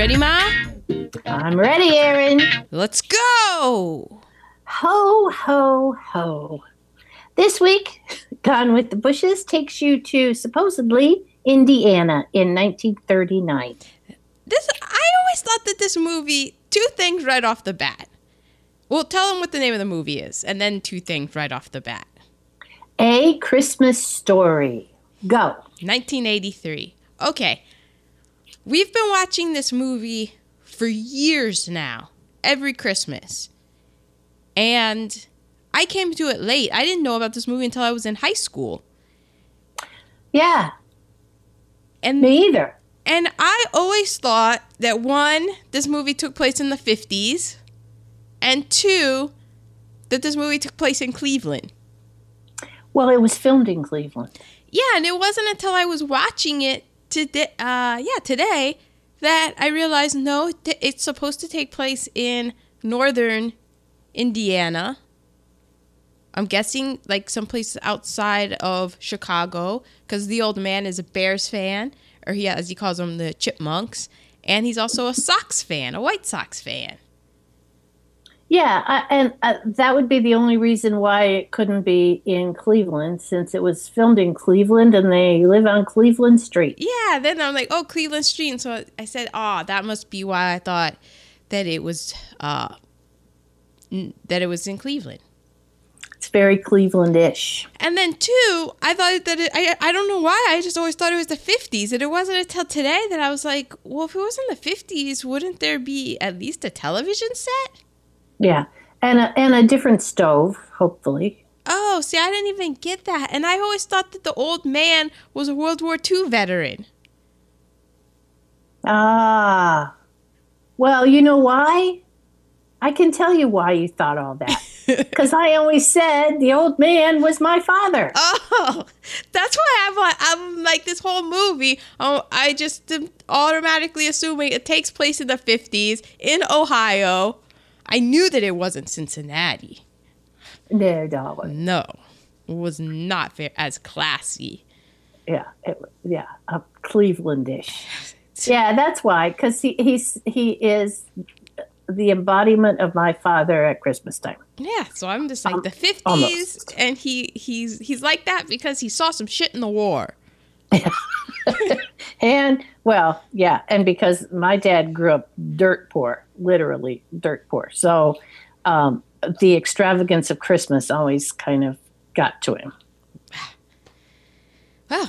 ready, Ma? I'm ready, Aaron. Let's go! Ho, ho, ho. This week, Gone with the Bushes takes you to supposedly Indiana in 1939. This I always thought that this movie two things right off the bat. Well, tell them what the name of the movie is, and then two things right off the bat. A Christmas Story. Go. 1983. Okay. We've been watching this movie for years now, every Christmas. And I came to it late. I didn't know about this movie until I was in high school. Yeah, And me either. and I always thought that one, this movie took place in the 50s, and two, that this movie took place in Cleveland. Well, it was filmed in Cleveland. Yeah, and it wasn't until I was watching it today, uh, yeah, today, that I realized no, it's supposed to take place in northern Indiana. I'm guessing like someplace outside of Chicago, because the old man is a Bears fan, or he as he calls them the Chipmunks, and he's also a Sox fan, a White Sox fan. Yeah, I, and uh, that would be the only reason why it couldn't be in Cleveland, since it was filmed in Cleveland and they live on Cleveland Street. Yeah, then I'm like, oh, Cleveland Street. And so I said, oh, that must be why I thought that it was uh, n- that it was in Cleveland. It's very Cleveland-ish. And then two, I thought that it, I I don't know why I just always thought it was the 50s, and it wasn't until today that I was like, well, if it was in the 50s, wouldn't there be at least a television set? Yeah, and a, and a different stove, hopefully. Oh, see, I didn't even get that, and I always thought that the old man was a World War II veteran. Ah, well, you know why? I can tell you why you thought all that. Because I always said the old man was my father. Oh, that's why I'm like, I'm like this whole movie. Oh, I just am automatically assuming it takes place in the 50s in Ohio. I knew that it wasn't Cincinnati. No, darling. No, it was not very as classy. Yeah, it, yeah, a Clevelandish. Yeah, that's why. Because he he's he is the embodiment of my father at Christmas time. Yeah, so I'm just like Um, the 50s, and he he's he's like that because he saw some shit in the war. And well, yeah, and because my dad grew up dirt poor, literally dirt poor. So um, the extravagance of Christmas always kind of got to him. Well,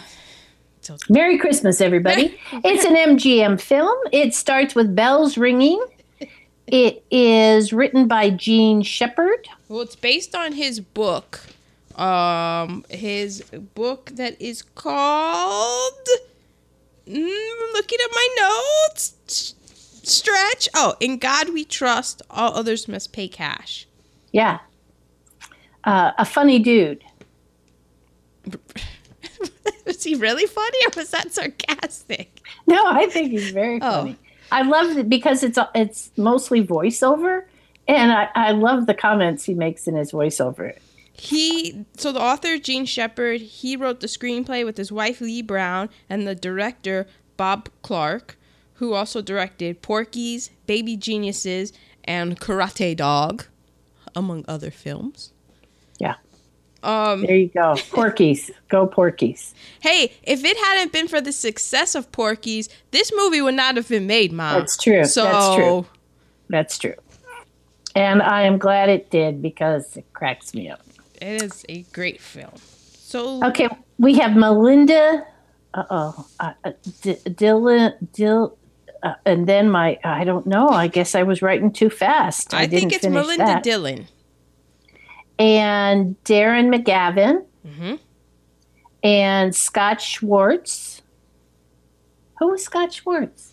so Merry Christmas, everybody. It's an MGM film. It starts with bells ringing. It is written by Jean Shepherd. Well, it's based on his book. Um, his book that is called. Mm, looking at my notes. Stretch. Oh, in God we trust. All others must pay cash. Yeah. Uh, a funny dude. was he really funny, or was that sarcastic? No, I think he's very Oh. funny. I love it because it's it's mostly voiceover, and I, I love the comments he makes in his voiceover. He so the author Jean Shepherd he wrote the screenplay with his wife Leigh Brown and the director Bob Clark, who also directed Porky's, Baby Geniuses, and Karate Dog, among other films. Yeah, Um, there you go. Porky's, go Porky's. hey, if it hadn't been for the success of Porky's, this movie would not have been made, Mom. That's true. So That's true. That's true. And I am glad it did because it cracks me up. It is a great film. So Okay, we have Melinda. Uh oh, uh, uh, D- Dylan, Dill, uh, and then my I don't know. I guess I was writing too fast. I, think didn't it's Melinda that. Dillon. and Darren McGavin hmm and Scott Schwartz. Who was Scott Schwartz?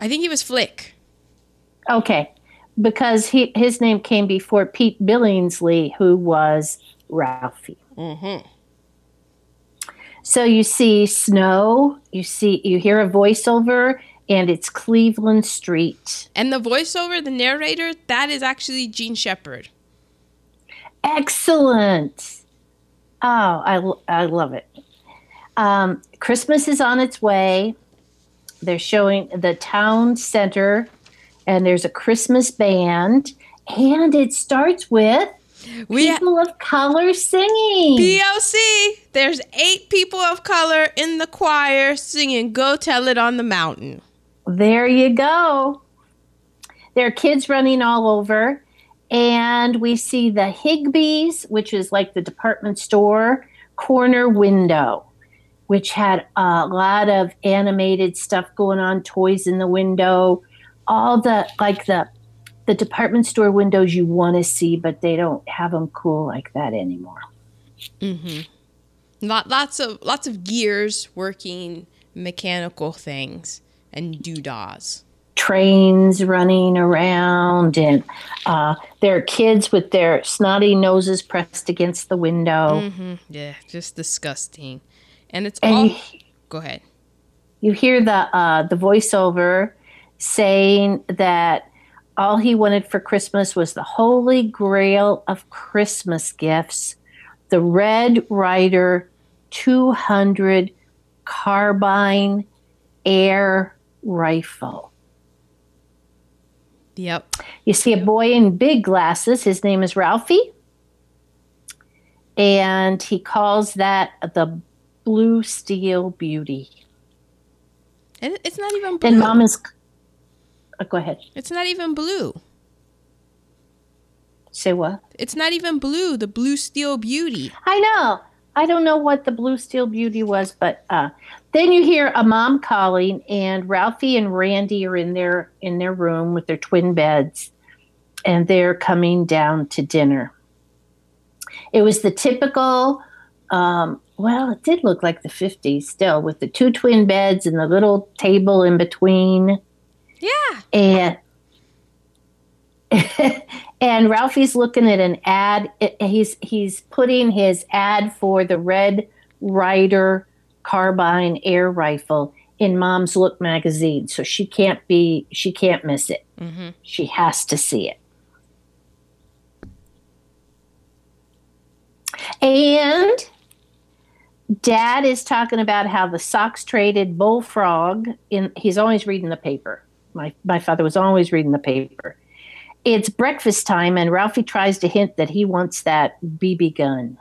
I think he was Flick. Okay, because he his name came before Pete Billingsley, who was Ralphie. Mm-hmm. So you see snow, you see you hear a voiceover, and it's Cleveland Street. And the voiceover, the narrator, that is actually Jean Shepherd. Excellent. Oh, I, I love it. Um, Christmas is on its way. they're showing the town center, and there's a Christmas band, and it starts with We people of color singing. POC. There's eight people of color in the choir singing "Go Tell It on the Mountain." There you go. There are kids running all over. And we see the Higbee's, which is like the department store, corner window, which had a lot of animated stuff going on, toys in the window, all the like the the department store windows you want to see, but they don't have them cool like that anymore. Lot, lots of lots of gears working mechanical things and doodahs. trains running around and uh, there are kids with their snotty noses pressed against the window hmm Yeah, just disgusting. And it's and all. you, Go ahead. you hear the uh, the voiceover saying that all he wanted for christmas was the holy grail of christmas gifts the red ryder 200 carbine air rifle Yep. You see a boy in big glasses. His name is Ralphie. And he calls that the Blue Steel Beauty. And it's not even blue. And mom is. Oh, go ahead. It's not even blue. Say what? It's not even blue. The blue steel beauty. I know. I don't know what the Blue Steel Beauty was, but uh, then you hear a mom calling, and Ralphie and Randy are in their in their room with their twin beds, and they're coming down to dinner. It was the typical. Um, well, it did look like the 50s still, with the two twin beds and the little table in between Yeah. and and Ralphie's looking at an ad. He's he's putting his ad for the Red Ryder carbine air rifle in Mom's Look magazine, so she can't be she can't miss it. hmm She has to see it. And Dad is talking about how the Sox traded Bullfrog. In he's always reading the paper. My my father was always reading the paper. It's breakfast time, and Ralphie tries to hint that he wants that BB gun.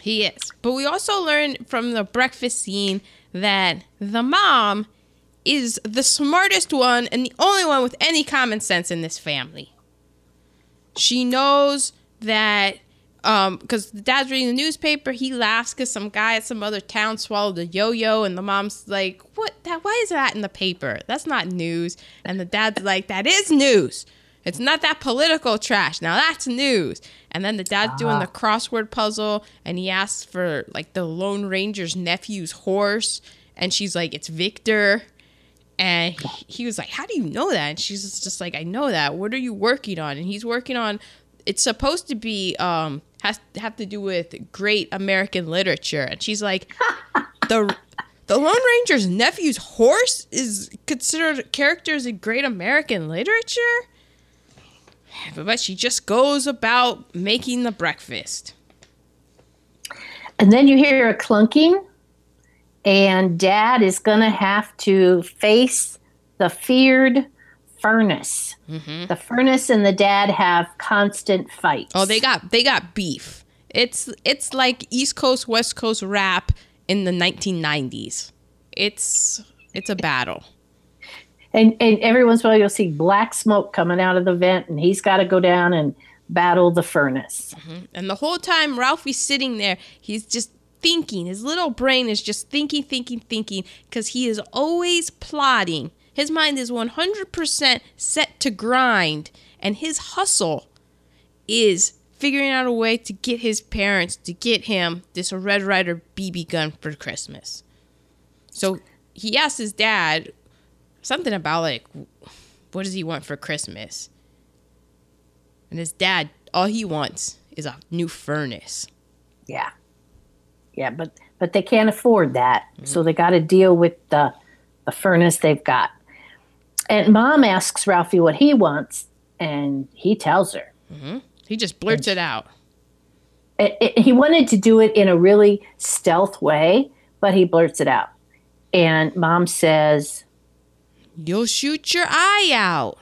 He is. But we also learn from the breakfast scene that the mom is the smartest one and the only one with any common sense in this family. She knows that um because the dad's reading the newspaper, he laughs because some guy at some other town swallowed a yo-yo, and the mom's like, "What? That? Why is that in the paper? That's not news." And the dad's like, "That is news. It's not that political trash. Now that's news." And then the dad's doing the crossword puzzle, and he asks for like the Lone Ranger's nephew's horse, and she's like, "It's Victor." And he, he was like, How do you know that? And she's just- just like, I know that. What are you working on? And he's working on it's supposed to be um has have to do with great American literature. And she's like, The the Lone Ranger's nephew's horse is considered characters in great American literature? But she just goes about making the breakfast. And then you hear a clunking, and Dad is going to have to face the feared furnace. Mm-hmm. The furnace and the dad have constant fights. Oh, they got they got beef. It's it's like East Coast West Coast rap in the 1990s. It's it's a battle. and and every once in a while you'll see black smoke coming out of the vent, and he's got to go down and battle the furnace. Mm-hmm. And the whole time Ralphie's sitting there, he's just thinking. His little brain is just thinking, thinking, thinking because he is always plotting. His mind is 100% set to grind, and his hustle is figuring out a way to get his parents to get him this Red Ryder BB gun for Christmas. So he asked his dad something about like, what does he want for Christmas? And his dad, all he wants is a new furnace. Yeah, yeah, but but they can't afford that, so mm-hmm. they got to deal with the the furnace they've got. And Mom asks Ralphie what he wants, and he tells her. He just blurts it out. it, it- he wanted to do it in a really stealth way, but he blurts it out. and mom says, You'll shoot your eye out.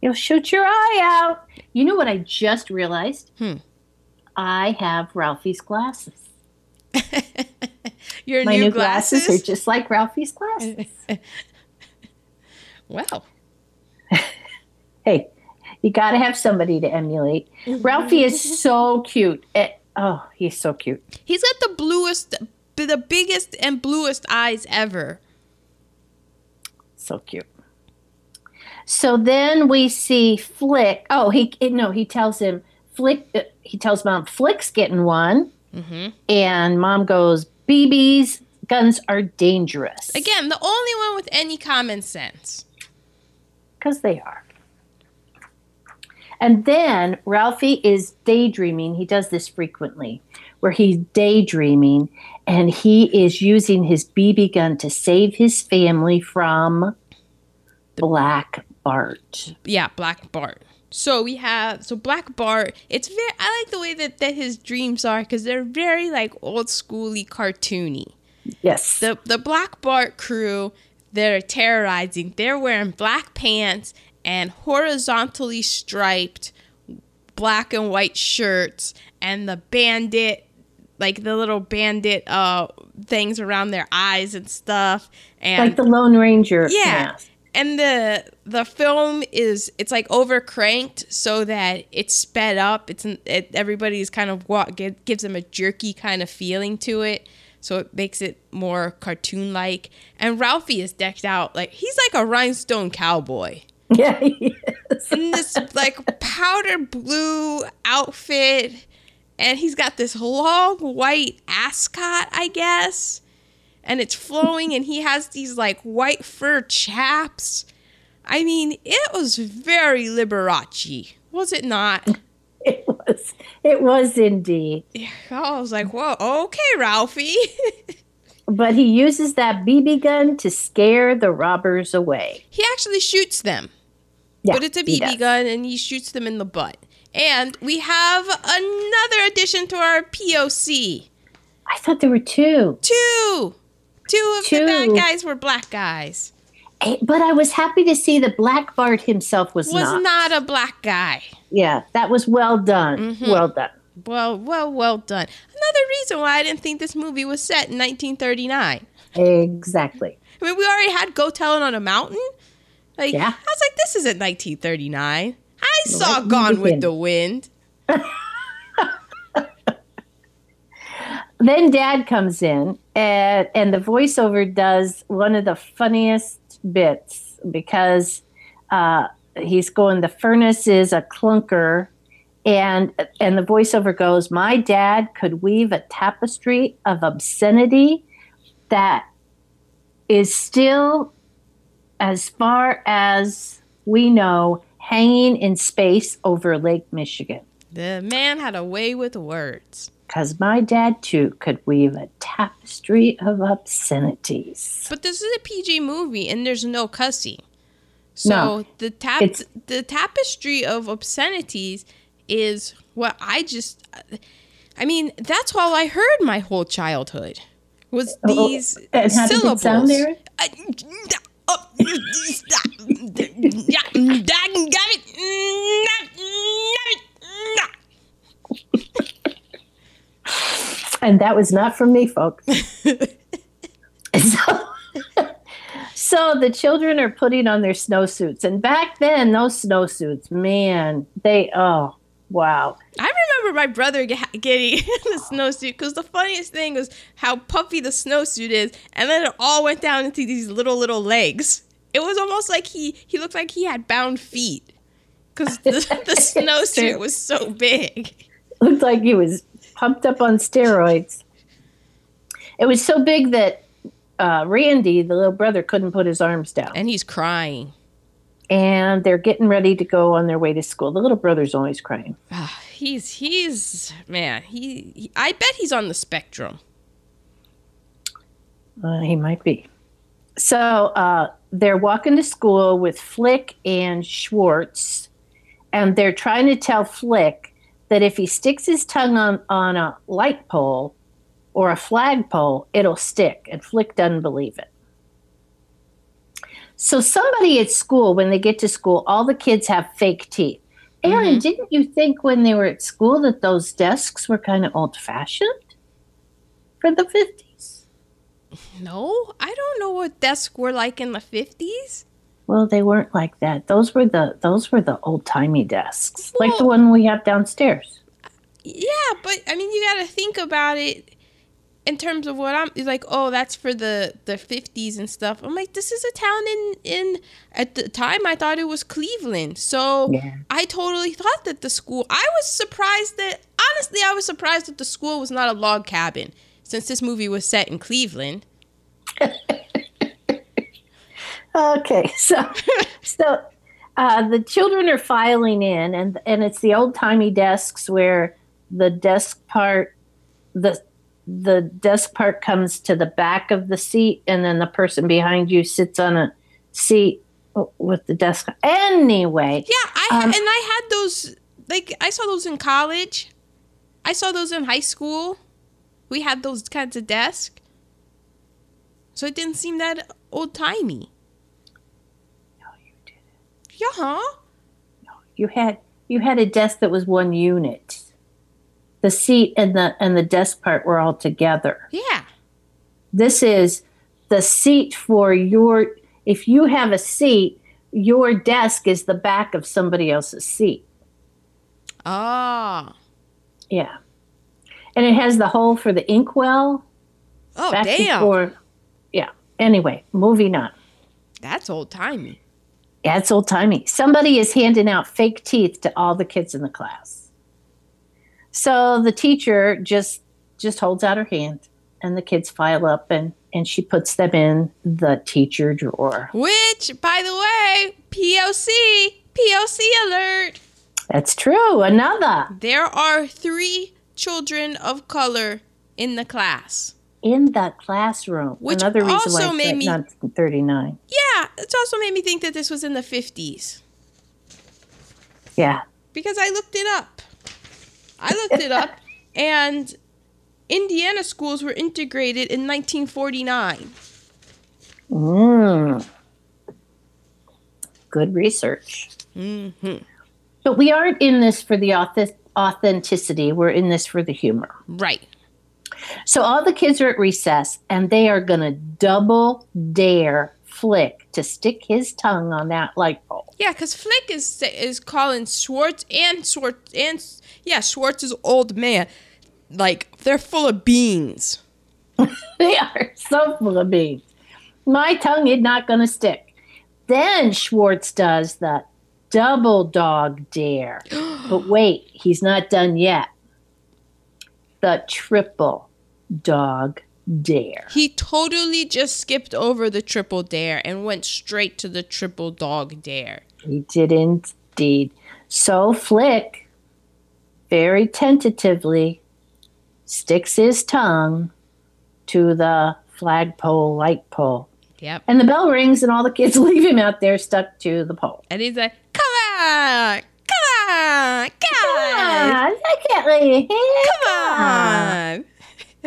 You'll shoot your eye out. You know what I just realized? Hmm. I have Ralphie's glasses. Your My new, new glasses? glasses are just like Ralphie's glasses. wow. hey, you got to have somebody to emulate. Ralphie is so cute. Eh, oh, he's so cute. He's got the bluest, the biggest and bluest eyes ever. So cute. So then we see Flick. Oh, he no, he tells him Flick. Uh, he tells mom Flick's getting one, Mm-hmm. and mom goes, "BBs guns are dangerous." Again, the only one with any common sense. Because they are. And then Ralphie is daydreaming. He does this frequently, where he's daydreaming and he is using his BB gun to save his family from Black Bart. Yeah, Black Bart. So we have so Black Bart. It's very. I like the way that that his dreams are because they're very like old schooly cartoony. Yes. the the Black Bart crew they're terrorizing. They're wearing black pants and horizontally striped black and white shirts and the bandit like the little bandit uh things around their eyes and stuff and like the Lone Ranger. yeah. mask. And the the film is it's like over cranked so that it's sped up. It's it, everybody's kind of what gives them a jerky kind of feeling to it. So it makes it more cartoon like. And Ralphie is decked out like he's like a rhinestone cowboy Yeah. he is. in this like powder blue outfit and he's got this long white ascot i guess and it's flowing and he has these like white fur chaps i mean it was very liberace was it not It was. It was indeed. i was like whoa okay ralphie But he uses that BB gun to scare the robbers away. he actually shoots them Yeah, but it's a bb gun and he shoots them in the butt and we have another addition to our poc I thought there were two. Two. Two of the bad guys were black guys. Eh, But I was happy to see that Black Bart himself was, Was not. not a black guy. Yeah, that was well done. Mhm. Well done. Well, well, well done. Another reason why I didn't think this movie was set in 1939. Exactly. I mean, we already had Go Tell It on a Mountain. Like, Yeah. I was like, this isn't 1939. I saw Gone with the Wind. Then Dad comes in, and, and the voiceover does one of the funniest bits because uh, he's going, The furnace is a clunker. And, and the voiceover goes, My dad could weave a tapestry of obscenity that is still, as far as we know, hanging in space over Lake Michigan. The man had a way with words. Because my dad, too, could weave a tapestry of obscenities. But this is a PG movie and there's no cussing. So No, the tap the tapestry of obscenities is what I just I mean, that's all I heard my whole childhood was Oh, these and how did it syllables. I- oh, yeah, got it. And that was not from me, folks. so, so the children are putting on their snowsuits. And back then, those snowsuits, man, they, oh, wow. I remember my brother ge- getting the snowsuit because the funniest thing was how puffy the snowsuit is, and then it all went down into these little little legs. It was almost like he he looked like he had bound feet because the, the snowsuit was so big. Looked like he was pumped up on steroids. It was so big that uh, Randy, the little brother, couldn't put his arms down. And he's crying. And they're getting ready to go on their way to school. The little brother's always crying. Ah, he's he's man. He, he I bet he's on the spectrum. Uh, he might be. So uh, they're walking to school with Flick and Schwartz, and they're trying to tell Flick that if he sticks his tongue on, on a light pole or a flagpole, it'll stick. And Flick doesn't believe it. So somebody at school, when they get to school, all the kids have fake teeth. Aaron, Mhm. didn't you think when they were at school that those desks were kind of old fashioned for the 50s? No, I don't know what desks were like in the 50s. Well, they weren't like that. Those were the those were the old timey desks, like the one we have downstairs. Yeah, but I mean, you got to think about it in terms of what I'm like. Oh, that's for the the 50s and stuff. I'm like, this is a town in in at the time I thought it was Cleveland. So Yeah. I totally thought that the school. I was surprised that honestly, I was surprised that the school was not a log cabin since this movie was set in Cleveland. Okay, so so uh, the children are filing in, and and it's the old timey desks where the desk part the the desk part comes to the back of the seat, and then the person behind you sits on a seat with the desk. Anyway, Yeah, I Um, and I had those like I saw those in college. I saw those in high school. We had those kinds of desks. So it didn't seem that old timey. Yeah, huh? you had you had a desk that was one unit. The seat and the and the desk part were all together. Yeah. This is the seat for your if you have a seat, your desk is the back of somebody else's seat. Ah. Yeah. And it has the hole for the inkwell. Oh damn. before Yeah. Anyway, moving on. That's old timey. Yeah, it's old timey. Somebody is handing out fake teeth to all the kids in the class. So the teacher just just holds out her hand and the kids file up and and she puts them in the teacher drawer. Which, by the way, POC, POC alert. That's true. Another There are three children of color in the class. In the classroom. Which Another reason also why made it's me- not 39. Yeah, it's also made me think that this was in the 50s Yeah. because I looked it up. I looked it up, and Indiana schools were integrated in 1949. Mm. Good research. Mm-hmm. But we aren't in this for the authenticity. We're in this for the humor. Right. So all the kids are at recess and they are going to double dare Flick to stick his tongue on that light bulb. Yeah, because Flick is is calling Schwartz and Schwartz and yeah Schwartz's old man like they're full of beans. They are so full of beans. My tongue is not going to stick. Then Schwartz does the double dog dare. but wait, he's not done yet. The triple dog dare. He totally just skipped over the triple dare and went straight to the triple dog dare. He did indeed. So Flick, very tentatively, sticks his tongue to the flagpole light pole. Yep. And the bell rings, and all the kids leave him out there stuck to the pole. And he's like, "Come on, come on, come on, I can't let you in. come on."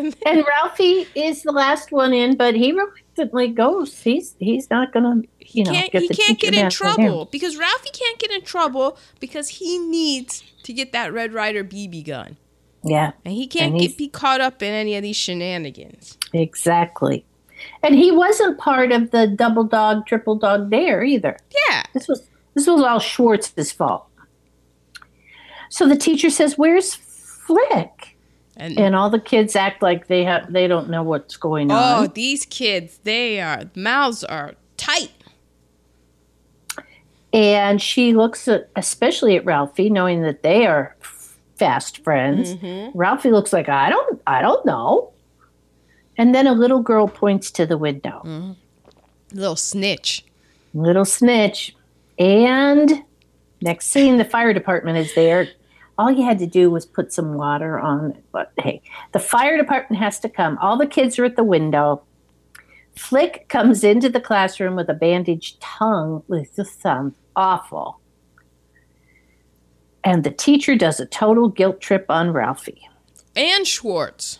And then- And Ralphie is the last one in, but he reluctantly goes. He's he's not gonna, you know, can't, get he can't get in trouble because Ralphie can't get in trouble because he needs to get that Red Ryder BB gun, Yeah, and he can't And get, be caught up in any of these shenanigans. exactly. And he wasn't part of the double dog, triple dog dare either. Yeah, This was this was all Schwartz's fault. So the teacher says, "Where's Flick?" And And all the kids act like they have they don't know what's going oh, on. Oh, these kids, they are mouths are tight. And she looks at, especially at Ralphie, knowing that they are fast friends. Mhm. Ralphie looks like I don't I don't know. And then a little girl points to the window. Little snitch. Little snitch. And next scene, the fire department is there. All you had to do was put some water on it. But hey, the fire department has to come. All the kids are at the window. Flick comes into the classroom with a bandaged tongue. This just sounds awful. And the teacher does a total guilt trip on Ralphie. and Schwartz.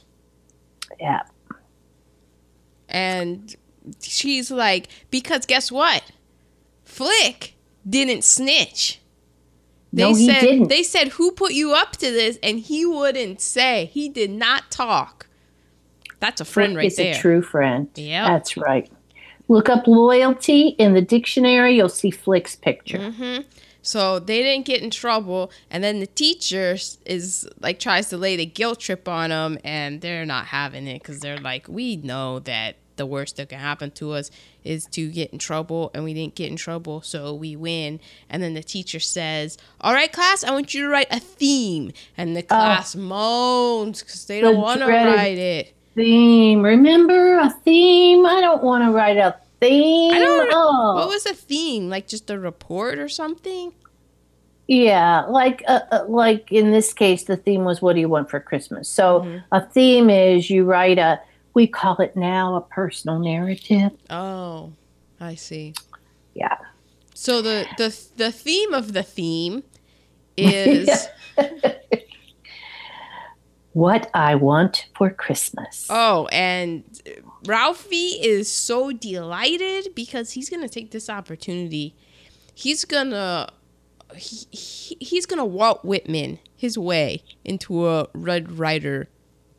Yeah. And she's like, because guess what? Flick didn't snitch. No, he said didn't. they said who put you up to this, and he wouldn't say. He did not talk. That's a friend right is there. a true friend. Yeah, That's right. Look up loyalty in the dictionary. You'll see Flick's picture. Mm-hmm. So they didn't get in trouble, and then the teacher is like tries to lay the guilt trip on them, and they're not having it because they're like, we know that the worst that can happen to us is to get in trouble, and we didn't get in trouble, so we win. And then the teacher says, "All right, class, I want you to write a theme," and the class moans because they don't The want to write it. Theme. Remember a theme? I don't want to write a theme. I don't- Oh. What was a theme? Like just a report or something? Yeah, like uh, uh, like in this case, the theme was "What do you want for Christmas?" So Mhm. a theme is you write a. We call it now a personal narrative. Oh, I see. Yeah. So the the the theme of the theme is What I want for Christmas. oh, and Ralphie is so delighted because he's gonna take this opportunity. He's gonna he, he, he's gonna Walt Whitman his way into a Red Ryder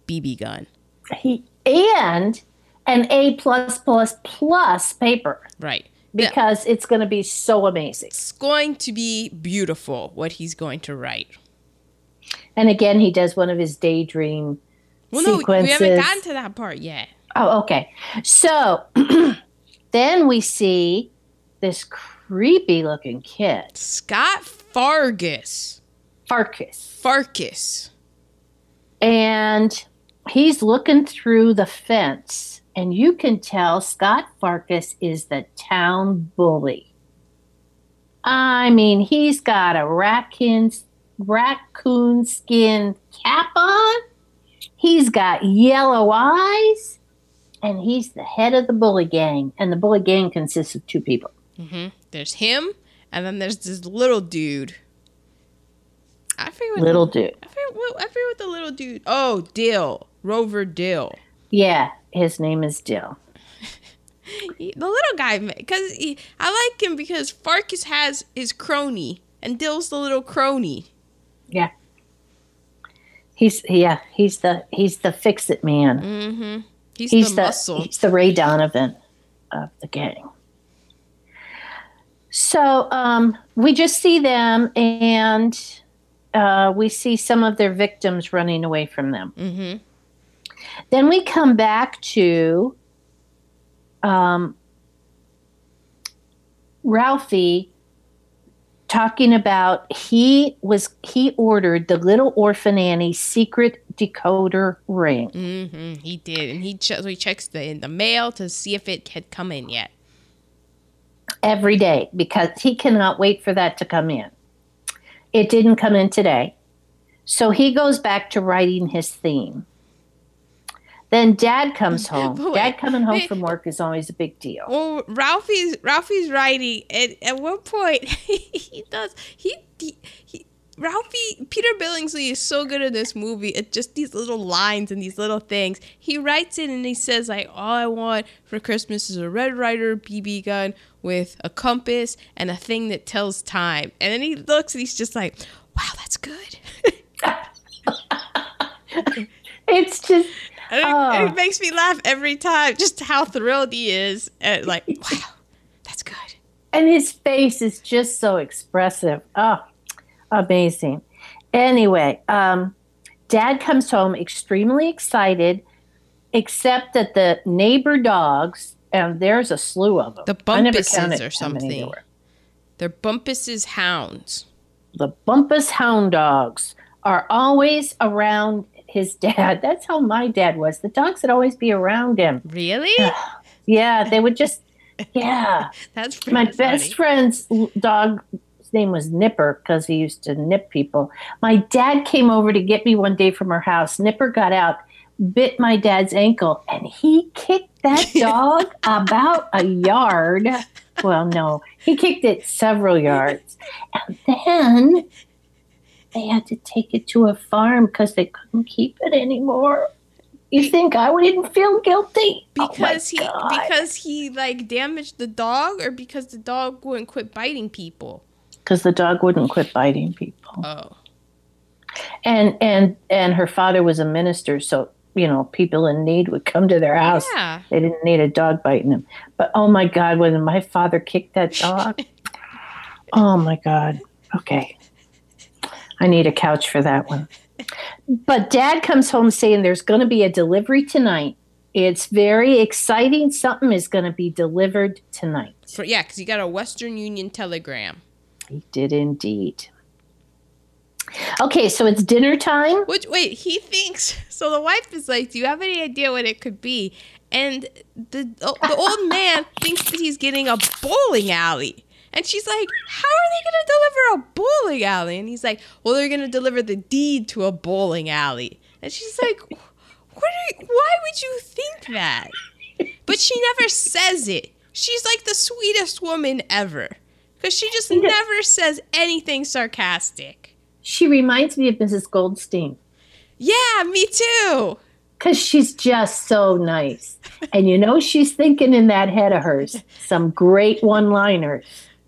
BB gun. He and an A plus plus plus paper Right. Yeah. because it's going to be so amazing. It's going to be beautiful what he's going to write. And again, he does one of his daydream Well, no, sequences. we haven't gotten to that part yet. Oh, okay. So then we see this creepy looking kid, Scott Fargus. Farkus. Farkus. And he's looking through the fence, and you can tell Scott Farkus is the town bully. I mean, he's got a raccoon, raccoon skin cap on, he's got yellow eyes, and he's the head of the bully gang. And the bully gang consists of two people. hmm There's him, and then there's this little dude. I forget what Little the, dude. I forget, what, I forget what the little dude. Oh, Dill, Grover Dill. Yeah, his name is Dill. The little guy, because I like him because Farkus has his crony, and Dill's the little crony. Yeah. He's yeah, he's the he's the fix it man. Mm-hmm. He's, he's the, the, muscle. he's the Ray Donovan of the gang. So um, we just see them, and uh, we see some of their victims running away from them. Mm-hmm. Then we come back to um, Ralphie talking about he was he ordered the little orphan Annie secret decoder ring. Mm-hmm. He did, and he che- so he checks the in the mail to see if it had come in yet. every day because he cannot wait for that to come in. It didn't come in today. So he goes back to writing his theme. Then dad comes home. Dad coming home from work is always a big deal. Well, Ralphie's Ralphie's writing, and at one point he does he, he he Ralphie Peter Billingsley is so good in this movie at just these little lines and these little things. He writes it and he says like, "All I want for Christmas is a Red Ryder BB gun with a compass and a thing that tells time." And then he looks and he's just like, "Wow, that's good." It's just And it, Oh. it makes me laugh every time, just how thrilled he is, and like, "Wow, that's good." and his face is just so expressive. Oh, amazing. Anyway, um, dad comes home extremely excited, except that the neighbor dogs, and there's a slew of them. The Bumpuses or how many there something. They're Bumpus's hounds. the Bumpus Hound dogs are always around his dad. That's how my dad was. The dogs would always be around him. Really? Yeah, they would just, yeah. That's pretty My funny. best friend's dog, his name was Nipper because he used to nip people. My dad came over to get me one day from her house. Nipper got out, bit my dad's ankle, and he kicked that dog about a yard. Well, no, he kicked it several yards. And then they had to take it to a farm because they couldn't keep it anymore. You think I wouldn't feel guilty? Oh because oh he God. because he like damaged the dog or because the dog wouldn't quit biting people? because the dog wouldn't quit biting people. Oh. And and and her father was a minister, so you know people in need would come to their house. Yeah. They didn't need a dog biting them. But oh my God, when my father kicked that dog, oh my God. Okay. I need a couch for that one. But dad comes home saying there's going to be a delivery tonight. It's very exciting. Something is going to be delivered tonight. For, yeah, because he got a Western Union telegram. He did indeed. Okay, so it's dinner time. Which wait, he thinks so. The wife is like, "Do you have any idea what it could be?" And the the old man thinks that he's getting a bowling alley, and she's like, "How are they going to deliver a bowling alley?" And he's like, "Well, they're going to deliver the deed to a bowling alley." And she's like, "What? Are you, why would you think that?" But she never says it. She's like the sweetest woman ever, because she just never says anything sarcastic. She reminds me of Mrs. Goldstein Yeah, me too. because she's just so nice. And you know, she's thinking in that head of hers some great one liners,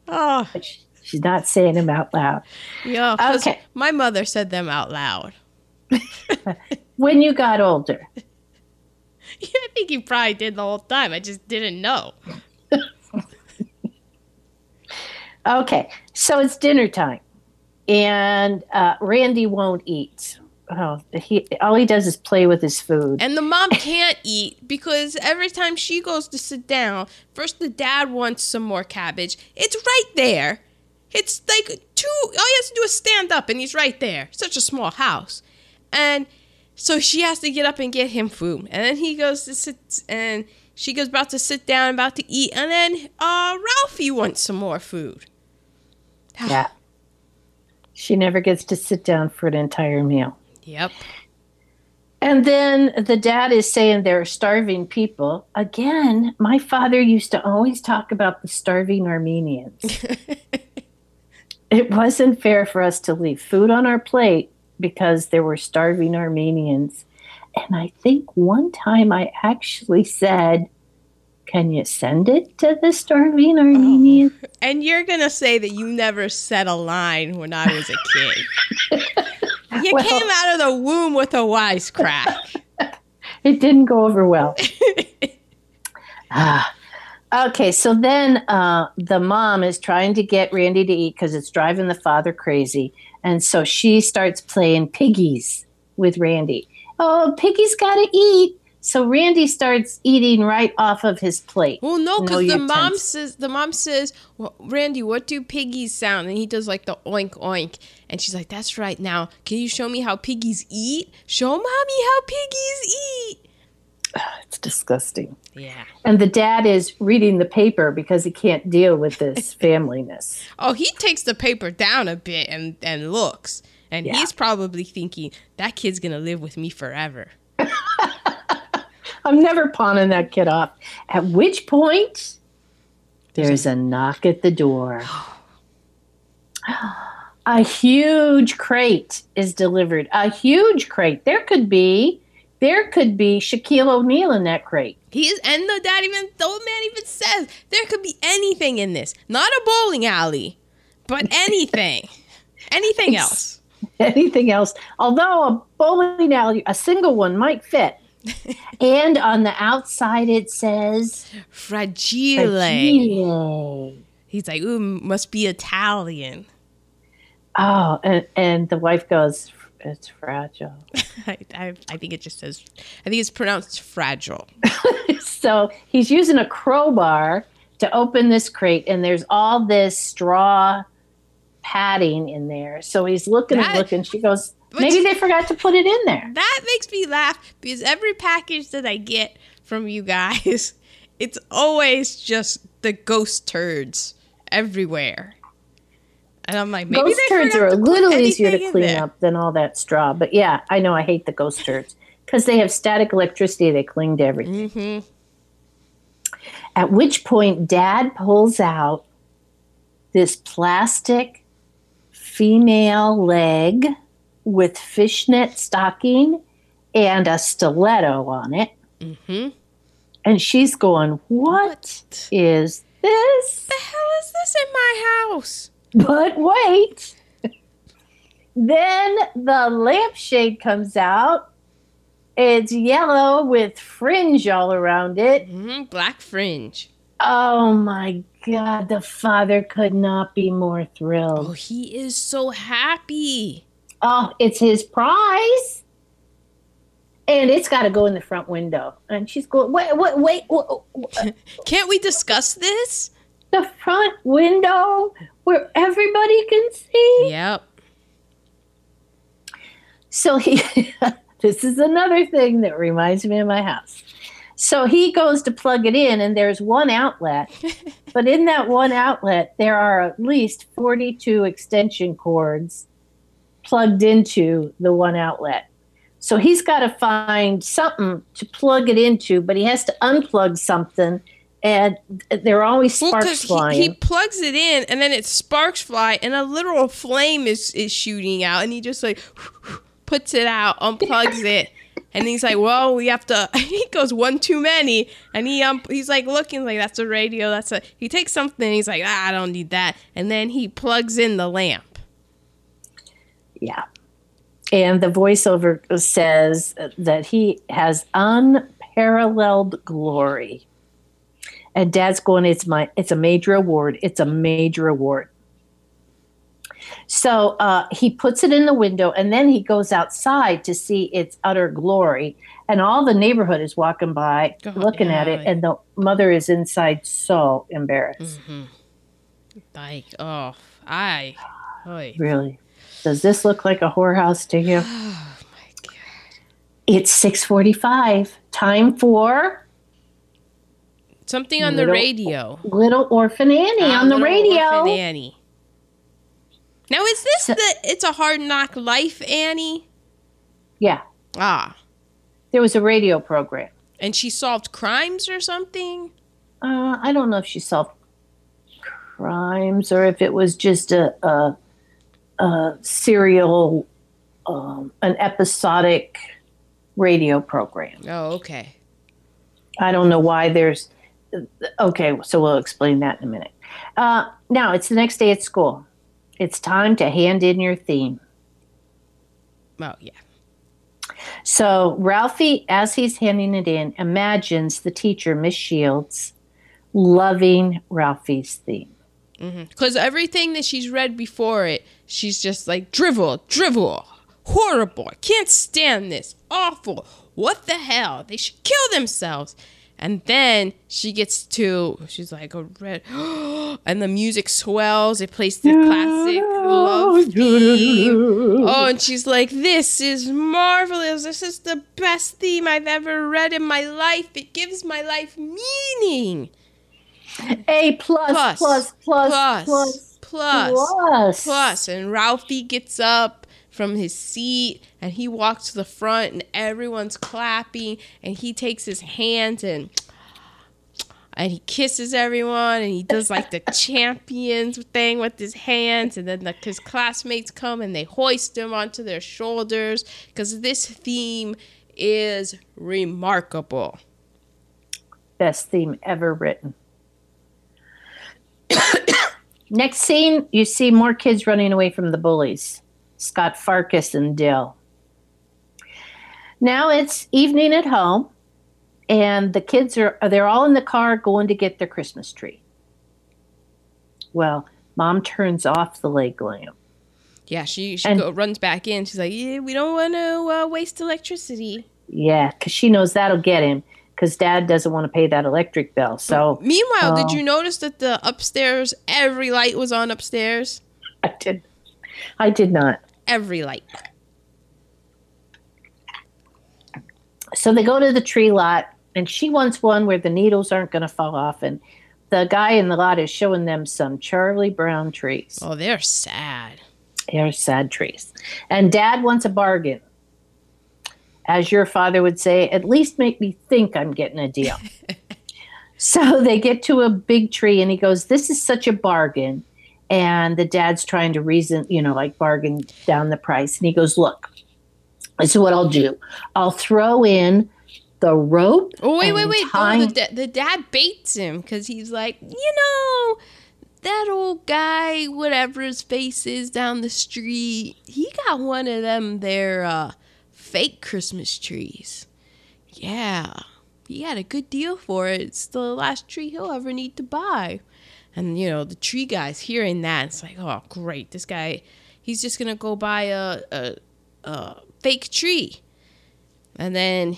Oh, but sh- she's not saying them out loud. Yeah. Okay. My mother said them out loud. When you got older, Yeah, I think you probably did the whole time. I just didn't know. okay, so it's dinner time, and uh, Randy won't eat. Oh, he all he does is play with his food. And the mom can't eat because every time she goes to sit down, first the dad wants some more cabbage. It's right there. It's like two, all he has to do is stand up and he's right there. Such a small house. And so she has to get up and get him food. And then he goes to sit, and she goes about to sit down, about to eat. And then uh, Ralphie wants some more food. Yeah, she never gets to sit down for an entire meal. Yep. And then the dad is saying there are starving people. Again, my father used to always talk about the starving Armenians. it wasn't fair for us to leave food on our plate because there were starving Armenians. And I think one time I actually said, Can you send it to the starving Armenians? And you're going to say that you never said a line when I was a kid. you Well- came out of the womb with a wisecrack. It didn't go over well. ah. Okay, so then uh, the mom is trying to get Randy to eat because it's driving the father crazy. And so she starts playing piggies with Randy. Oh, Piggy's got to eat. So Randy starts eating right off of his plate. Well, no, because the mom utensils. says the mom says, well, "Randy, what do piggies sound?" And he does like the oink oink, and she's like, "That's right. Now, can you show me how piggies eat? Show mommy how piggies eat." It's disgusting. Yeah. And the dad is reading the paper because he can't deal with this familyness. Oh, he takes the paper down a bit and and looks, and Yeah. he's probably thinking that kid's gonna live with me forever. I'm never pawning that kid off. At which point, there's a knock at the door. A huge crate is delivered. A huge crate. There could be, there could be Shaquille O'Neal in that crate. He's and the dad even the old man even says there could be anything in this, not a bowling alley, but anything, anything else. Anything else? Although a bowling alley, a single one might fit. And on the outside it says Fragile. Fragile. He's like, ooh, must be Italian. Oh, and, and the wife goes, it's fragile. I, I, I think it just says, I think it's pronounced fragile. so he's using a crowbar to open this crate, and there's all this straw padding in there. So he's looking That- and looking. She goes, But maybe they forgot to put it in there. That makes me laugh because every package that I get from you guys, it's always just the ghost turds everywhere. And I'm like, maybe ghost turds are a little easier to clean up than all that straw. But yeah, I know I hate the ghost turds because they have static electricity. They cling to everything. Mm-hmm. At which point, dad pulls out this plastic female leg with fishnet stocking and a stiletto on it. Mm-hmm. And she's going, What is this? the hell is this in my house? But wait. then the lampshade comes out. It's yellow with fringe all around it. hmm Black fringe. Oh my God, the father could not be more thrilled. Oh, thrilled. he is so happy. Oh, it's his prize. And it's got to go in the front window. And she's going, wait, wait, wait, wait, Can't we discuss this? the front window where everybody can see? Yep. So he, this is another thing that reminds me of my house. So he goes to plug it in, and there's one outlet. but in that one outlet, there are at least 42 extension cords plugged into the one outlet. So he's got to find something to plug it into, but he has to unplug something, and there are always Well, sparks 'cause flying. he, he plugs it in and then it sparks fly and a literal flame is, is shooting out and he just like puts it out, unplugs it. And he's like, "Well, we have to." He goes one too many, and he um, he's like looking like that's a radio. That's a. He takes something. He's like, ah, "I don't need that," and then he plugs in the lamp. Yeah. And the voiceover says that he has unparalleled glory. And dad's going, it's my it's a major award. It's a major award. So uh, he puts it in the window and then he goes outside to see its utter glory. And all the neighborhood is walking by God, looking at it. yeah. And the mother is inside so embarrassed. Like, oh, I, oy. Really. Does this look like a whorehouse to you? oh my god. It's 645. Time for Something on the radio. Little Orphan Annie Ah, on the radio. Orphan Annie. Now is this So- the It's a Hard Knock Life Annie? Yeah, Ah, there was a radio program. and she solved crimes or something. Uh, I don't know if she solved crimes or if it was just a, a, a serial, um, an episodic radio program. Oh, okay. I don't know why there's. Okay, so we'll explain that in a minute. Uh, now it's the next day at school. It's time to hand in your theme. Oh yeah. So Ralphie, as he's handing it in, imagines the teacher, Miss Shields, loving Ralphie's theme. Because everything that she's read before it, she's just like drivel, drivel, horrible. I can't stand this. Awful. What the hell? They should kill themselves. And then she gets to, she's like a red, and the music swells. It plays the classic love theme. Oh, and she's like, "This is marvelous. This is the best theme I've ever read in my life. It gives my life meaning." A plus, Plus, plus, plus, plus, plus, plus, plus. plus. And Ralphie gets up from his seat and he walks to the front and everyone's clapping and he takes his hands and and he kisses everyone and he does like the champions thing with his hands and then the, his classmates come and they hoist him onto their shoulders because this theme is remarkable Best theme ever written. Next scene, you see more kids running away from the bullies. Scott Farkus and Dill. Now it's evening at home, and the kids are they're all in the car going to get their Christmas tree. Well, mom turns off the leg lamp. yeah she, she And- go, runs back in she's like yeah, we don't want to uh, waste electricity Yeah, because she knows that'll get him. Because dad doesn't want to pay that electric bill. So Meanwhile, did Oh. you notice that the upstairs, every light was on upstairs? I did. I did not. Every light. So they go to the tree lot, and she wants one where the needles aren't going to fall off. And the guy in the lot is showing them some Charlie Brown trees. Oh, they're sad. They're sad trees. And dad wants a bargain. As your father would say, at least make me think I'm getting a deal. so they get to a big tree, and he goes, This is such a bargain. And the dad's trying to reason, you know, like bargain down the price. And he goes, Look, This is what I'll do. I'll throw in the rope. Oh wait, wait, wait! tie- No, the, da- the dad baits him because he's like, you know, that old guy, whatever his face is down the street, he got one of them there uh, fake Christmas trees. Yeah, he had a good deal for it. It's the last tree he'll ever need to buy. And you know, the tree guy's hearing that. It's like, oh, great! This guy, he's just gonna go buy a a, a fake tree. And then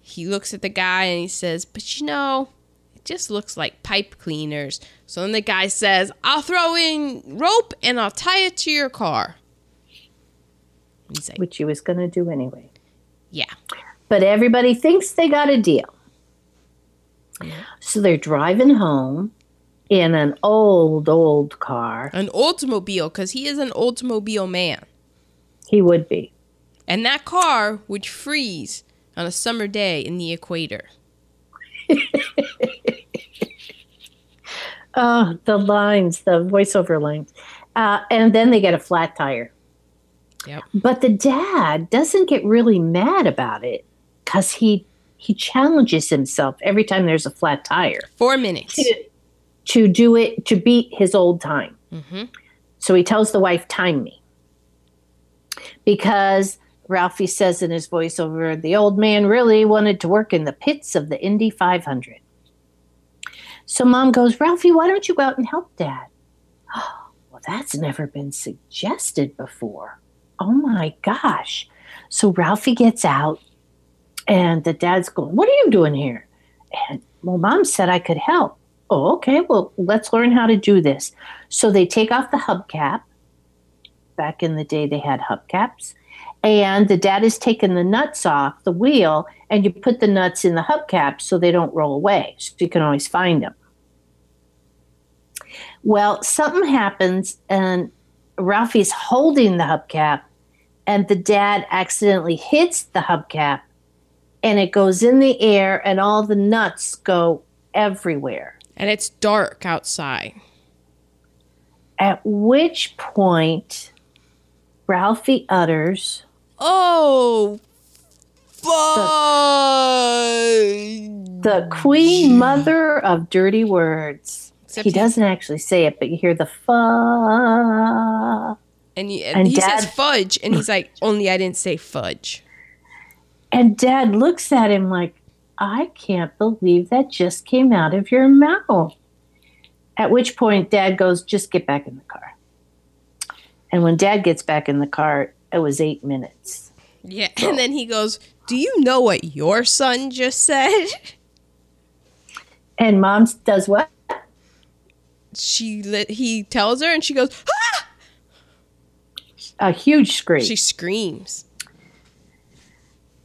he looks at the guy and he says, But you know, it just looks like pipe cleaners. So then the guy says, I'll throw in rope and I'll tie it to your car. Which he was going to do anyway. Yeah. But everybody thinks they got a deal. So they're driving home in an old, old car. An automobile, because he is an automobile man. He would be. And that car would freeze on a summer day in the equator. Oh, the lines, the voiceover lines. Uh, and then they get a flat tire. Yep. But the dad doesn't get really mad about it because he he challenges himself every time there's a flat tire Four minutes. to, to do it to beat his old time. hmm So he tells the wife, "Time me," because Ralphie says in his voiceover, the old man really wanted to work in the pits of the Indy 500. So mom goes, Ralphie, why don't you go out and help dad? well, that's never been suggested before. Oh my gosh. So Ralphie gets out, and the dad's going, What are you doing here? And well, mom said I could help. Oh, okay. Well, let's learn how to do this. So they take off the hubcap. Back in the day, they had hubcaps. And the dad is taking the nuts off the wheel, and you put the nuts in the hubcap so they don't roll away. So you can always find them. Well, something happens, and Ralphie's holding the hubcap, and the dad accidentally hits the hubcap, and it goes in the air, and all the nuts go everywhere. And it's dark outside. At which point, Ralphie utters, Oh, fuck. the queen mother of dirty words. Except he doesn't actually say it, but you hear the fa. And he, And he says fudge, and he's like, only I didn't say fudge. And dad looks at him like, I can't believe that just came out of your mouth. At which point, dad goes, just get back in the car. And when dad gets back in the car, it was eight minutes. Yeah. And then he goes, Do you know what your son just said? And mom does what? She he tells her, and she goes, ah! A huge scream. She screams.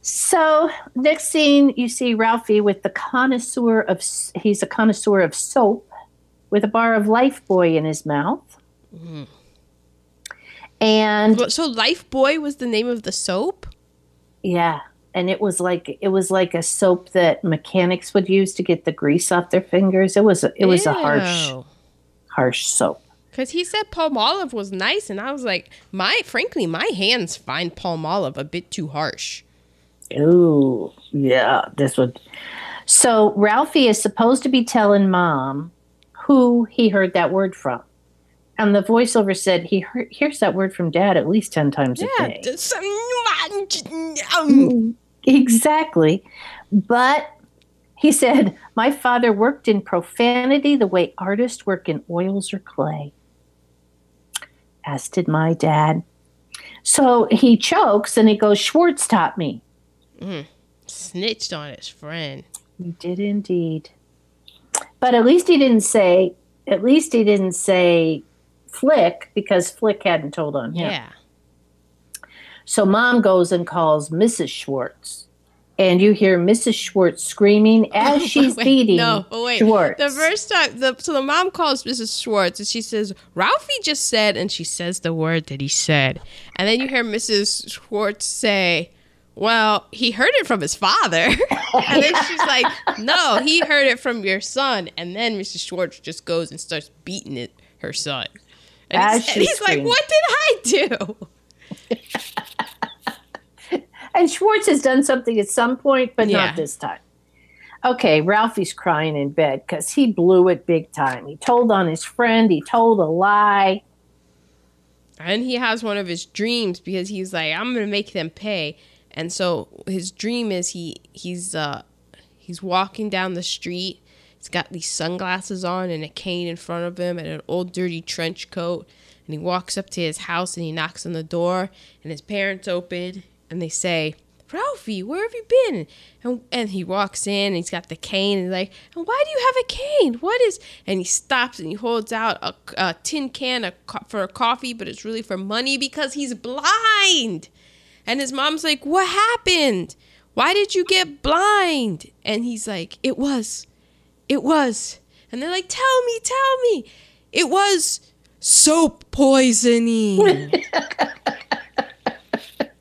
So next scene, you see Ralphie with the connoisseur of he's a connoisseur of soap, with a bar of Lifebuoy in his mouth, mm-hmm. and So Lifebuoy was the name of the soap? yeah, and it was like it was like a soap that mechanics would use to get the grease off their fingers. It was a, it was a harsh harsh soap. Because he said Palmolive was nice, and I was like, my frankly, my hands find Palmolive a bit too harsh. Ooh, yeah, this would. So Ralphie is supposed to be telling mom who he heard that word from. And the voiceover said he heard, hears that word from dad at least 10 times a day. um, Exactly. But he said, My father worked in profanity the way artists work in oils or clay, as did my dad. So he chokes and he goes, Schwartz taught me. Mm, snitched on his friend. He did indeed. But at least he didn't say, at least he didn't say Flick because Flick hadn't told on him. Yeah. So mom goes and calls Mrs. Schwartz. And you hear Mrs. Schwartz screaming oh, as she's Wait, beating No, oh, wait. Schwartz. The first time, the, so the mom calls Mrs. Schwartz and she says, Ralphie just said, and she says the word that he said. And then you hear Mrs. Schwartz say, Well, he heard it from his father. and then she's like, No, he heard it from your son. And then Mrs. Schwartz just goes and starts beating it, her son. And he's, and he's like. What did I do? And Schwartz has done something at some point, but Yeah. not this time. Okay, Ralphie's crying in bed because he blew it big time. He told on his friend, he told a lie. And he has one of his dreams because he's like, I'm gonna make them pay. And so his dream is he he's uh he's walking down the street. He's got these sunglasses on and a cane in front of him and an old dirty trench coat. And he walks up to his house and he knocks on the door and his parents open and they say, Ralphie, where have you been? And, and he walks in and he's got the cane and like, and why do you have a cane? What is? And he stops and he holds out a, a tin can co- for a coffee, but it's really for money because he's blind. And his mom's like, what happened? Why did you get blind? And he's like, it was, it was. And they're like, tell me, tell me. It was soap poisoning.